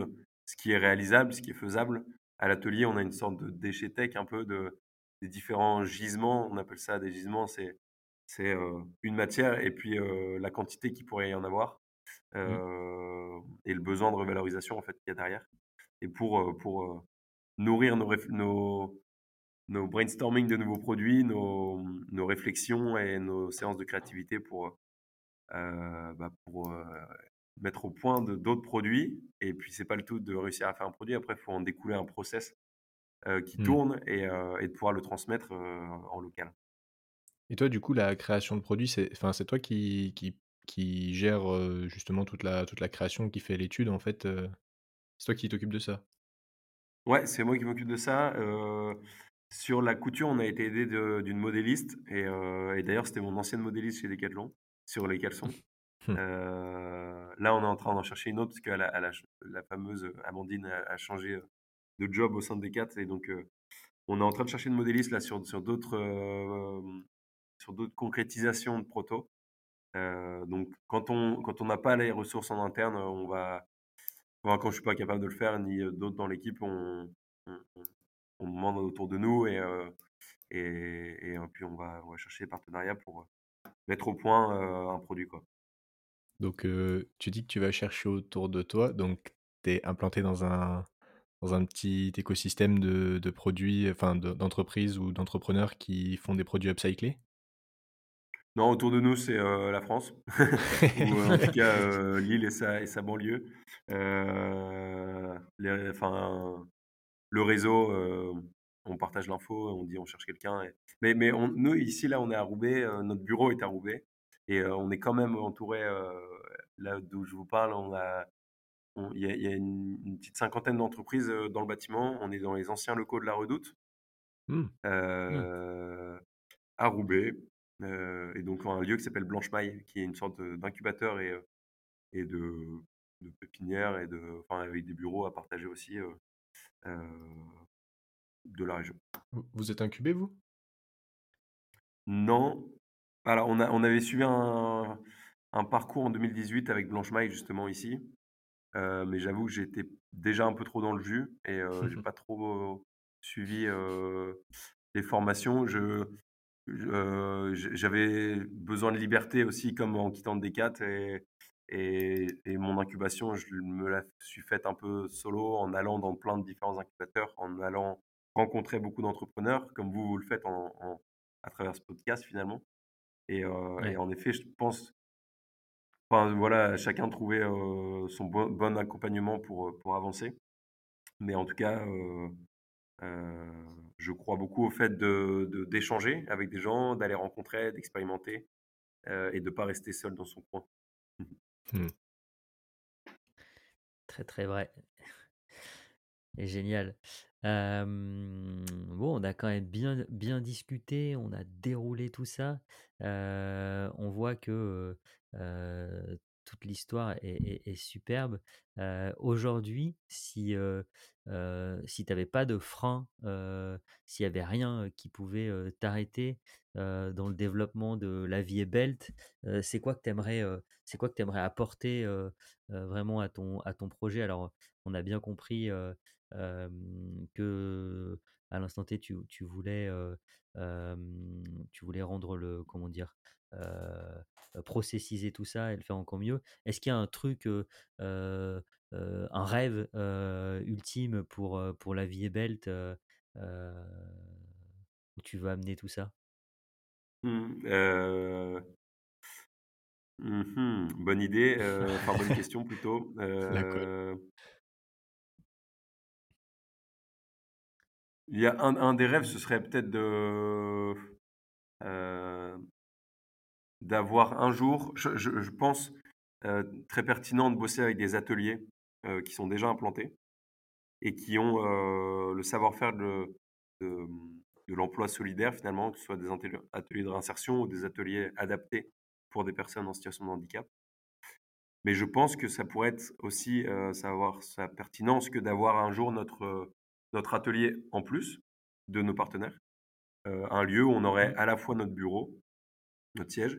ce qui est réalisable, ce qui est faisable. À l'atelier, on a une sorte de déchet tech un peu de des différents gisements, on appelle ça des gisements, c'est c'est, heu, une matière et puis, heu, la quantité qu'il pourrait y en avoir, Mmh. heu et le besoin de revalorisation en fait qu'il y a derrière et pour, pour, nourrir nos nos nos brainstorming de nouveaux produits, nos, nos réflexions et nos séances de créativité pour, bah, pour, mettre au point d'autres produits et puis c'est pas le tout de réussir à faire un produit, après il faut en découler un process, heu, qui Mmh. tourne et heu et de pouvoir le transmettre, heu, en local. Et toi, du coup, la création de produits, c'est toi qui qui qui gère, justement toute la toute la création, qui fait l'étude, en fait? C'est toi qui t'occupes de ça? Ouais, c'est moi qui m'occupe de ça, sur la couture, on a été aidé de d'une modéliste et et d'ailleurs, c'était mon ancienne modéliste chez Decathlon, sur les caleçons. [LAUGHS] Mmh. Heu, là, on est en train d'en chercher une autre parce ch la fameuse, Amandine a changé, heu, de job au sein de Decat et donc on est en train de chercher une modéliste là sur sur d'autres, sur d'autres concrétisations de protos. Heu, donc quand on quand on n'a pas les ressources en interne, on va quand je suis pas capable de le faire ni, d'autres dans l'équipe, on on demande autour de nous et et et puis on va on va chercher des partenariats pour, mettre au point, un produit, quoi. Donc, tu dis que tu vas chercher autour de toi, donc tu es implanté dans un dans un petit écosystème de de produits, enfin de d'entreprises ou d'entrepreneurs qui font des produits upcyclés? Non, autour de nous, c'est, la France [LAUGHS] ou, en tout cas, [LAUGHS] Lille et sa et sa banlieue. Les enfin, le réseau, on partage l'info, on dit on cherche quelqu'un et mais mais on nous ici, là, on est à Roubaix, notre bureau est à Roubaix et on est quand même entouré, là d'où je vous parle, on a il y a il y a une une petite cinquantaine d'entreprises, dans le bâtiment. On est dans les anciens locaux de la Redoute. Mmh. Mmh. À Roubaix, et donc un lieu qui s'appelle Blanche-Maille, qui est une sorte d'incubateur et de de pépinière et de enfin, avec des bureaux à partager aussi, de la région. Vous êtes incubé, vous? Non, alors on a on avait suivi un un parcours en 2018 avec Blanche-Maille justement ici, heu, mais j'avoue que j'étais déjà un peu trop dans le jus et heu, [LAUGHS] j'ai pas trop suivi, heu, les formations. Je heu, j'avais besoin de liberté aussi comme en quittant Decat et et et mon incubation, je me la suis faite un peu solo en allant dans plein de différents incubateurs, en allant rencontrer beaucoup d'entrepreneurs comme vous, vous le faites en en à travers ce podcast finalement et en effet, je pense enfin voilà, chacun trouvait, heu, son bon bon accompagnement pour, pour avancer. Mais en tout cas, je crois beaucoup au fait de de d'échanger avec des gens, d'aller rencontrer, d'expérimenter, et de pas rester seul dans son coin. Mmh mh. Mmh. Très, très vrai. Et génial. Bon, on a quand même bien bien discuté, on a déroulé tout ça. On voit que, toute l'histoire est superbe. Aujourd'hui, si, si tu avais pas de frein, s'il y avait rien, qui pouvait, t'arrêter, dans le développement de La Vie est Belt, c'est quoi que tu aimerais, apporter, vraiment à ton à ton projet? Alors, on a bien compris, que à l'instant T, tu tu voulais, tu voulais rendre le comment dire? Processiser tout ça et le faire encore mieux. Est-ce qu'il y a un truc, un rêve, ultime pour, pour La Vie est Belt, où tu veux amener tout ça? Mmh, Mmh mh. Bonne idée, enfin bonne question plutôt. [LAUGHS] il y a un un des rêves, ce serait peut-être de, heu, d'avoir un jour je je pense, heu, très pertinent de bosser avec des ateliers, heu, qui sont déjà implantés et qui ont, le savoir-faire de de, l'emploi solidaire finalement, que ce soit des ateliers de réinsertion ou des ateliers adaptés pour des personnes en situation de handicap. Mais je pense que ça pourrait être aussi, ça avoir sa pertinence que d'avoir un jour notre, notre atelier en plus de nos partenaires. Heu, un lieu où on aurait Mmh. à la fois notre bureau, notre siège,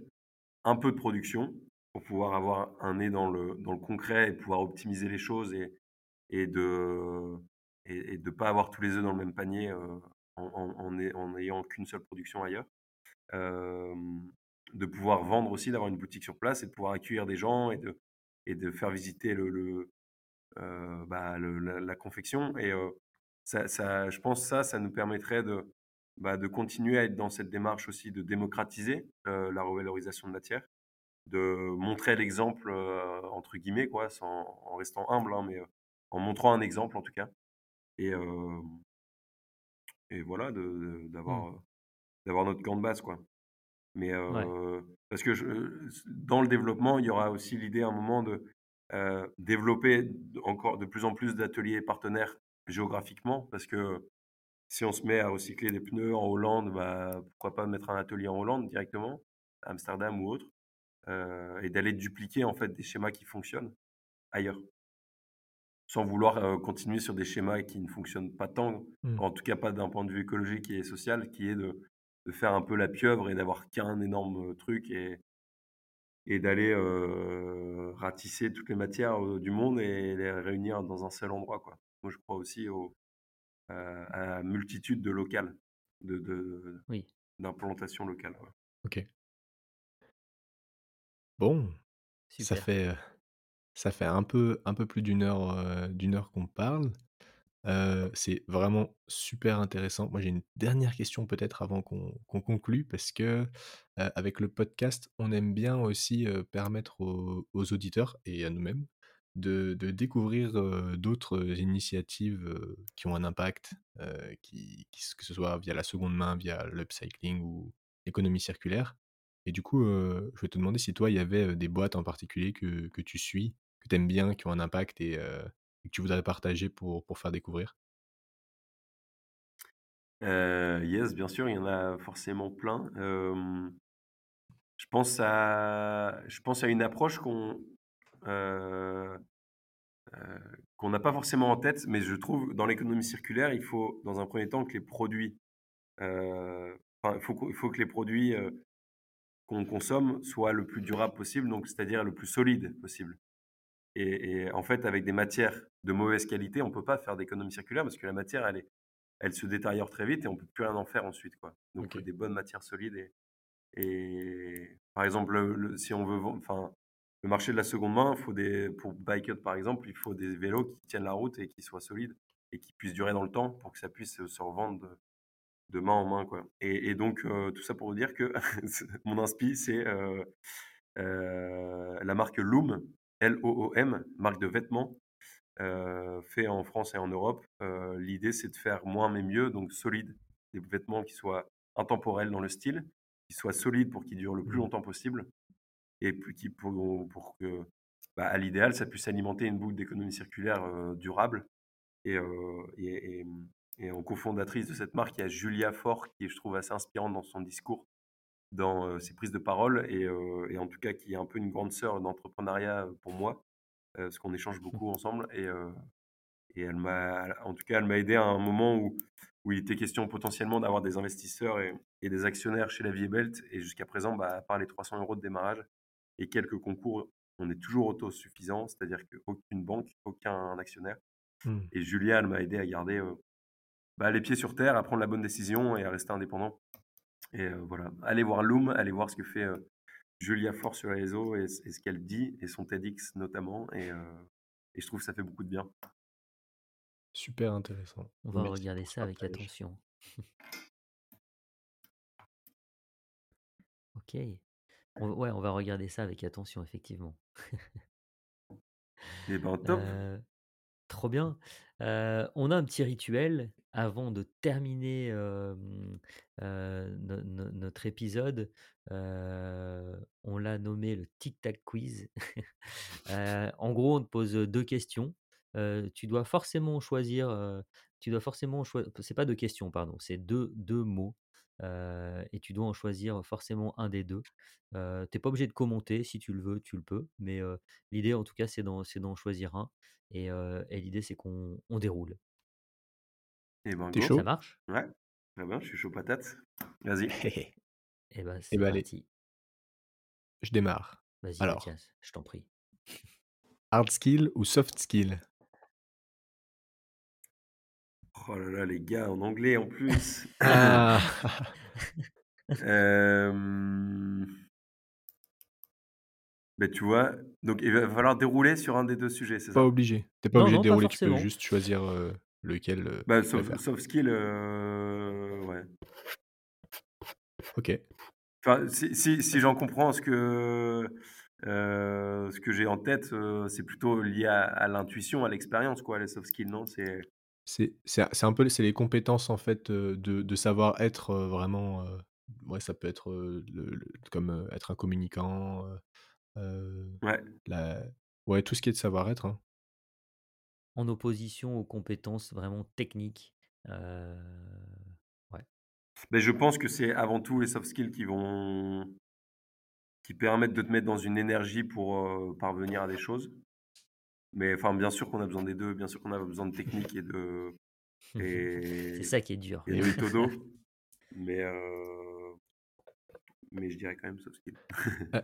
un peu de production pour pouvoir avoir un nez dans le dans le concret et pouvoir optimiser les choses et et de et et de pas avoir tous les œufs dans le même panier, heu, en en en ay en ayant qu'une seule production ailleurs. Hem, de pouvoir vendre aussi, d'avoir une boutique sur place et de pouvoir accueillir des gens et de et de faire visiter le bah, le la la confection et ça ça je pense ça, ça nous permettrait de, bah, de continuer à être dans cette démarche aussi de démocratiser, heu, la revalorisation de matière, de montrer l'exemple, heu, entre guillemets quoi, sans en restant humble, hein, mais, heu, en montrant un exemple en tout cas et et voilà de de Mmh. d'avoir, d'avoir notre camp de base quoi. Mais Ouais. parce que je dans le développement, il y aura aussi l'idée à un moment de, développer encore de plus en plus d'ateliers partenaires géographiquement. Parce que si on se met à recycler des pneus en Hollande, bah, pourquoi pas mettre un atelier en Hollande directement, à Amsterdam ou autre, heu et d'aller dupliquer en fait des schémas qui fonctionnent ailleurs. Sans vouloir, heu, continuer sur des schémas qui ne fonctionnent pas tant, Mmh. en tout cas pas d'un point de vue écologique et social, qui est de de faire un peu la pieuvre et d'avoir qu'un énorme, truc et et d'aller, heu, ratisser toutes les matières, du monde et les réunir dans un seul endroit, quoi. Moi, je crois aussi au heu, à la multitude de locales, de de Oui. d'implantations locales, ouais. OK. Bon. Ça fait, ça fait un peu un peu plus d'une heure, heu, d'une heure qu'on parle. Heu, c'est vraiment super intéressant. Moi, j'ai une dernière question peut-être avant qu'on qu'on conclue parce que, avec le podcast, on aime bien aussi, permettre aux aux auditeurs et à nous-mêmes de découvrir, d'autres initiatives, qui ont un impact, que ce soit via la seconde main, via l'upcycling ou l'économie circulaire et du coup, je vais te demander si toi, il y avait, des boîtes en particulier que tu suis, que tu aimes bien, qui ont un impact et que tu voudrais partager pour faire découvrir? Yes, bien sûr, il y en a forcément plein. Je pense à une approche qu'on, qu'on n'a pas forcément en tête, mais je trouve dans l'économie circulaire, il faut dans un premier temps que les produits, enfin, il faut faut que les produits, qu'on consomme soient le plus durable possible, donc c'est-à-dire le plus solide possible et et en fait, avec des matières de mauvaise qualité, on peut pas faire d'économie circulaire parce que la matière, elle est elle se détériore très vite et on peut plus rien en faire ensuite, quoi. Donc des bonnes matières solides et et par exemple, le le si on veut enfin, le marché de la seconde main, faut des pour Bike Up, par exemple, il faut des vélos qui tiennent la route et qui soient solides et qui puissent durer dans le temps pour que ça puisse, se revendre de de main en main, quoi et et donc heu, tout ça pour vous dire que [LAUGHS] mon inspi, c'est, heu, la marque Loom, L-O-O-M, marque de vêtements, fait en France et en Europe. L'idée, c'est de faire moins mais mieux, donc solide. Des vêtements qui soient intemporels dans le style, qui soient solides pour qu'ils durent le plus Mmh. longtemps possible et qui pour pour que, bah, à l'idéal, ça puisse alimenter une boucle d'économie circulaire, durable et heu et et et en cofondatrice de cette marque, il y a Julia Fort qui est, je trouve, assez inspirante dans son discours, dans, ses prises de parole et en tout cas qui est un peu une grande sœur d'entrepreneuriat, pour moi, parce qu'on échange Mmh. beaucoup ensemble et elle m'a en tout cas, elle m'a aidé à un moment où où il était question potentiellement d'avoir des investisseurs et et des actionnaires chez La Vie Belle et jusqu'à présent, bah, à part les 300 € de démarrage et quelques concours, on est toujours autosuffisant, c'est-à-dire qu'aucune banque, aucun actionnaire Mmh. et Julia, elle m'a aidé à garder, bah, les pieds sur terre, à prendre la bonne décision et à rester indépendant et voilà. Allez voir Loom, allez voir ce que fait, Julia Fort sur les réseaux et ce et ce qu'elle dit et son TEDx notamment et je trouve que ça fait beaucoup de bien. Super intéressant. On va Merci regarder ça avec attention. [LAUGHS] OK. On ouais, on va regarder ça avec attention, effectivement. Et ben, [LAUGHS] top! Heu, trop bien. Heu, on a un petit rituel avant de terminer, no no notre épisode. On l'a nommé le tic tac quiz. [LAUGHS] En gros, on te pose, 2 questions. Tu dois forcément choisir, tu dois forcément choi c'est pas 2 questions, pardon, c'est deux 2 mots, heu et tu dois en choisir forcément un des 2. Heu, tu pas obligé de commenter, si tu le veux, tu le peux, mais heu, l'idée en tout cas, c'est d'en c'est d'en choisir un et heu et l'idée, c'est qu'on on déroule. Et ben, Tu go. Ça chaud? marche? Ouais, très bien, je suis chaud patate. Vas-y. [LAUGHS] Eh ben, Eh c'est ben, allez, je démarre. Vas-y Alors, Mathias, je t'en prie. hard skill ou soft skill? Oh là là, les gars, en anglais en plus. [LAUGHS] Ah! [LAUGHS] Hem, beh, tu vois? Donc il va falloir dérouler sur un des 2 sujets, c'est Pas ça? obligé. Tu pas Non, obligé de non, pas dérouler, tu peux juste choisir, heu, lequel, heu, Bah, soft soft skill, heu, ouais. OK. Enfin, si si si j'en comprends ce que, ce que j'ai en tête, c'est plutôt lié à à l'intuition, à l'expérience, quoi, les soft skills, non? C'est C'est un peu c'est les compétences en fait, de de savoir-être, heu, vraiment, ouais, ça peut être, heu, le le comme, être un communicant, ouais. la ouais, tout ce qui est de savoir-être, hein. En opposition aux compétences vraiment techniques. Ouais. Beh, je pense que c'est avant tout les soft skills qui vont qui permettent de te mettre dans une énergie pour, parvenir à des choses. Mais enfin, bien sûr qu'on a besoin des 2, bien sûr qu'on a besoin de technique et de [LAUGHS] C'est ça qui est dur. et de [LAUGHS] méthodo, mais heu, mais je dirais quand même soft skill. [LAUGHS]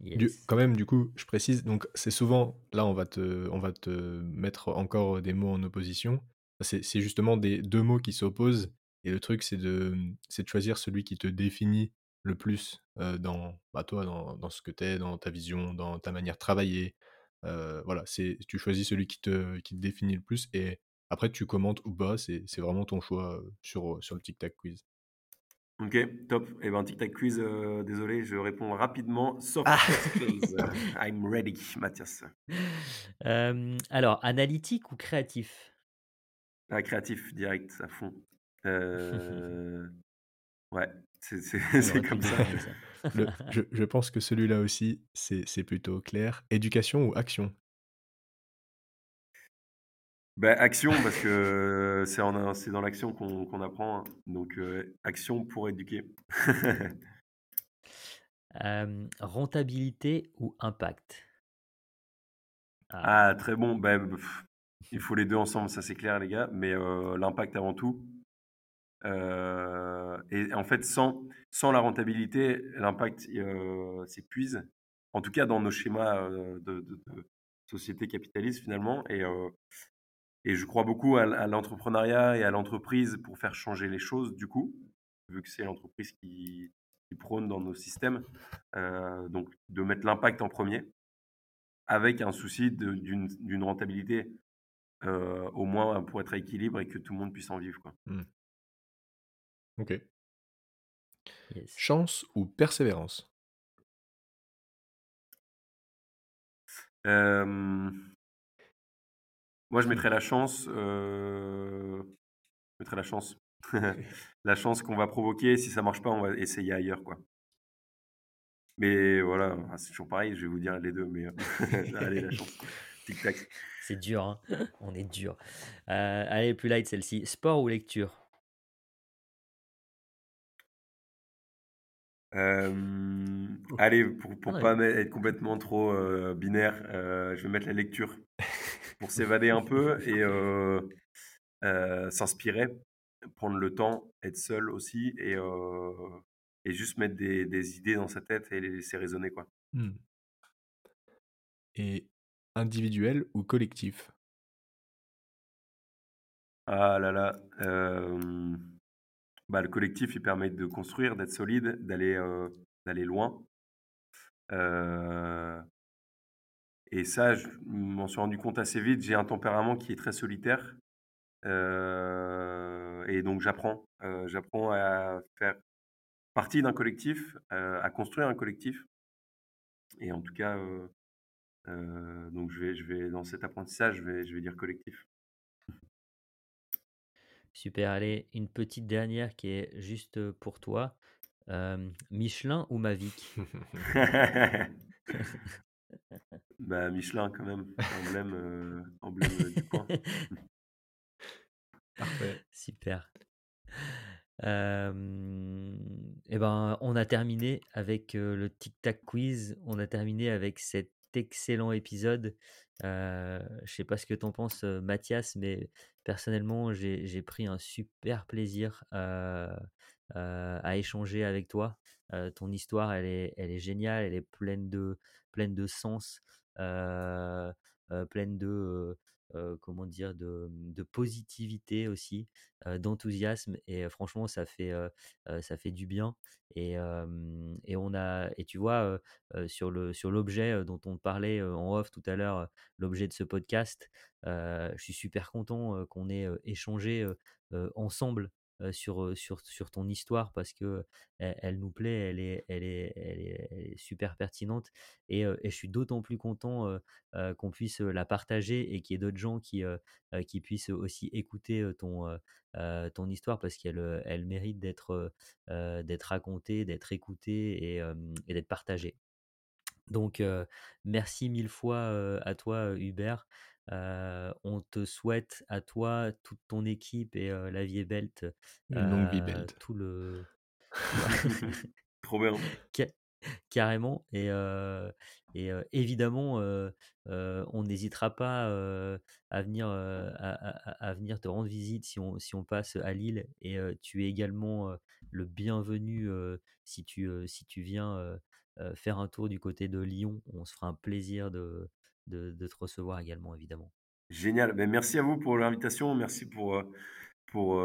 Du Yes. quand même, du coup, je précise, donc c'est souvent là, on va te on va te mettre encore des mots en opposition. C'est c'est justement des 2 mots qui s'opposent et le truc, c'est de, c'est de choisir celui qui te définit le plus dans bah, toi, dans, dans, ce que tu es, dans ta vision, dans ta manière de travailler. Voilà, c'est tu choisis celui qui te, qui te définit le plus et après tu commentes ou pas, c'est vraiment ton choix sur, sur le Tic Tac Quiz. Ok, top. Et eh ben, Tic Tac Quiz, désolé, je réponds rapidement. Soft ah. [LAUGHS] skills. I'm ready, Mathias. alors, analytique ou créatif? Ah, Créatif, direct, à fond. [LAUGHS] ouais, [LAUGHS] c'est comme ça. je, pense que celui-là aussi, c'est plutôt clair. Éducation ou action? Bah, action, parce que c'est dans l'action qu'on apprend. Hein. Donc, action pour éduquer. [LAUGHS] rentabilité ou impact? Ah. ah, très bon. Bah, il faut les deux ensemble, ça c'est clair, les gars. Mais l'impact avant tout. Et en fait, sans, sans la rentabilité, l'impact s'épuise. En tout cas, dans nos schémas de, de, société capitaliste, finalement. Et, et je crois beaucoup à, l'entrepreneuriat et à l'entreprise pour faire changer les choses, du coup, vu que c'est l'entreprise qui, prône dans nos systèmes. donc, de mettre l'impact en premier, avec un souci d'une rentabilité, au moins pour être à équilibre et que tout le monde puisse en vivre. Quoi. Mmh. Ok. Chance ou persévérance? Moi, je mettrais la chance. Euh... Je mettrais la chance. [LAUGHS] la chance qu'on va provoquer. Si ça marche pas, on va essayer ailleurs, quoi. Mais voilà, ah, c'est toujours pareil. Je vais vous dire les deux, mais euh, [LAUGHS] allez, la chance. [LAUGHS] Tic tac. C'est dur, hein on est dur. Euh, allez, plus light celle-ci. Sport ou lecture? Euh, allez, pour, pour ah pas être complètement trop binaire, je vais mettre la lecture pour s'évader un peu [LAUGHS] et s'inspirer, prendre le temps, être seul aussi et, et juste mettre des, des, idées dans sa tête et les laisser résonner. Quoi. Mmh. Et individuel ou collectif? Ah là là. Bah, le collectif, il permet de construire, d'être solide, d'aller d'aller loin. Et ça, je m'en suis rendu compte assez vite. J'ai un tempérament qui est très solitaire. Euh, et donc, j'apprends. Euh, j'apprends à faire partie d'un collectif, euh, à construire un collectif. Et en tout cas, donc je vais, dans cet apprentissage, je vais dire collectif. Super, allez, une petite dernière qui est juste pour toi. Michelin ou Mavic? [LAUGHS] Bah, Michelin quand même, emblème, euh, emblème euh, du coin. Parfait. [LAUGHS] Super. et ben, on a terminé avec le Tic Tac Quiz. On a terminé avec cet excellent épisode. Euh, je sais pas ce que tu en penses, Mathias, mais personnellement, j'ai pris un super plaisir à échanger avec toi. ton histoire, elle est, géniale, elle est pleine de, pleine de sens, pleine de, comment dire, de, de positivité aussi, d'enthousiasme. Et franchement, ça fait, ça fait du bien. Et, et on a, et tu vois, sur sur l'objet dont on parlait en off tout à l'heure, l'objet de ce podcast, je suis super content qu'on ait échangé ensemble sur, sur, sur ton histoire parce que elle, nous plaît, elle est, elle est, elle est, super pertinente et, je suis d'autant plus content qu'on puisse la partager et qu'il y ait d'autres gens qui, qui puissent aussi écouter ton, ton histoire parce qu'elle elle mérite d'être d'être racontée, d'être écoutée et d'être partagée. Donc, merci mille fois à toi, Hubert on te souhaite à toi, toute ton équipe et la vie est belle. longue vie belle. Tout le. [LAUGHS] Trop bien. [LAUGHS] Carrément. Et, et évidemment, on n'hésitera pas à, venir, à, venir te rendre visite si on, si on passe à Lille. Et tu es également le bienvenu si, tu, si tu viens faire un tour du côté de Lyon. On se fera un plaisir de, de, te recevoir également, évidemment. Génial. Ben, merci à vous pour l'invitation. Merci pour, pour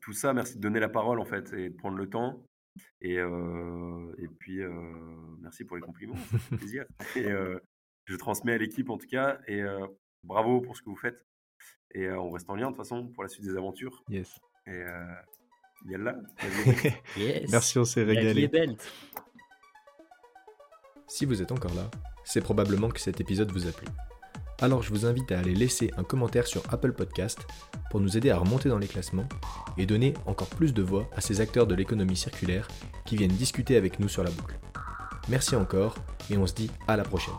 tout ça. Merci de donner la parole, en fait, et de prendre le temps. Et, et puis, merci pour les compliments, fait plaisir. [LAUGHS] Et je transmets à l'équipe en tout cas. Et bravo pour ce que vous faites. Et on reste en lien de toute façon pour la suite des aventures. Yes. Et yalla. [LAUGHS] Yes. Merci, on s'est La vie régalé. est belle. Si vous êtes encore là, c'est probablement que cet épisode vous a plu. Alors je vous invite à aller laisser un commentaire sur Apple Podcast pour nous aider à remonter dans les classements et donner encore plus de voix à ces acteurs de l'économie circulaire qui viennent discuter avec nous sur la boucle. Merci encore et on se dit à la prochaine.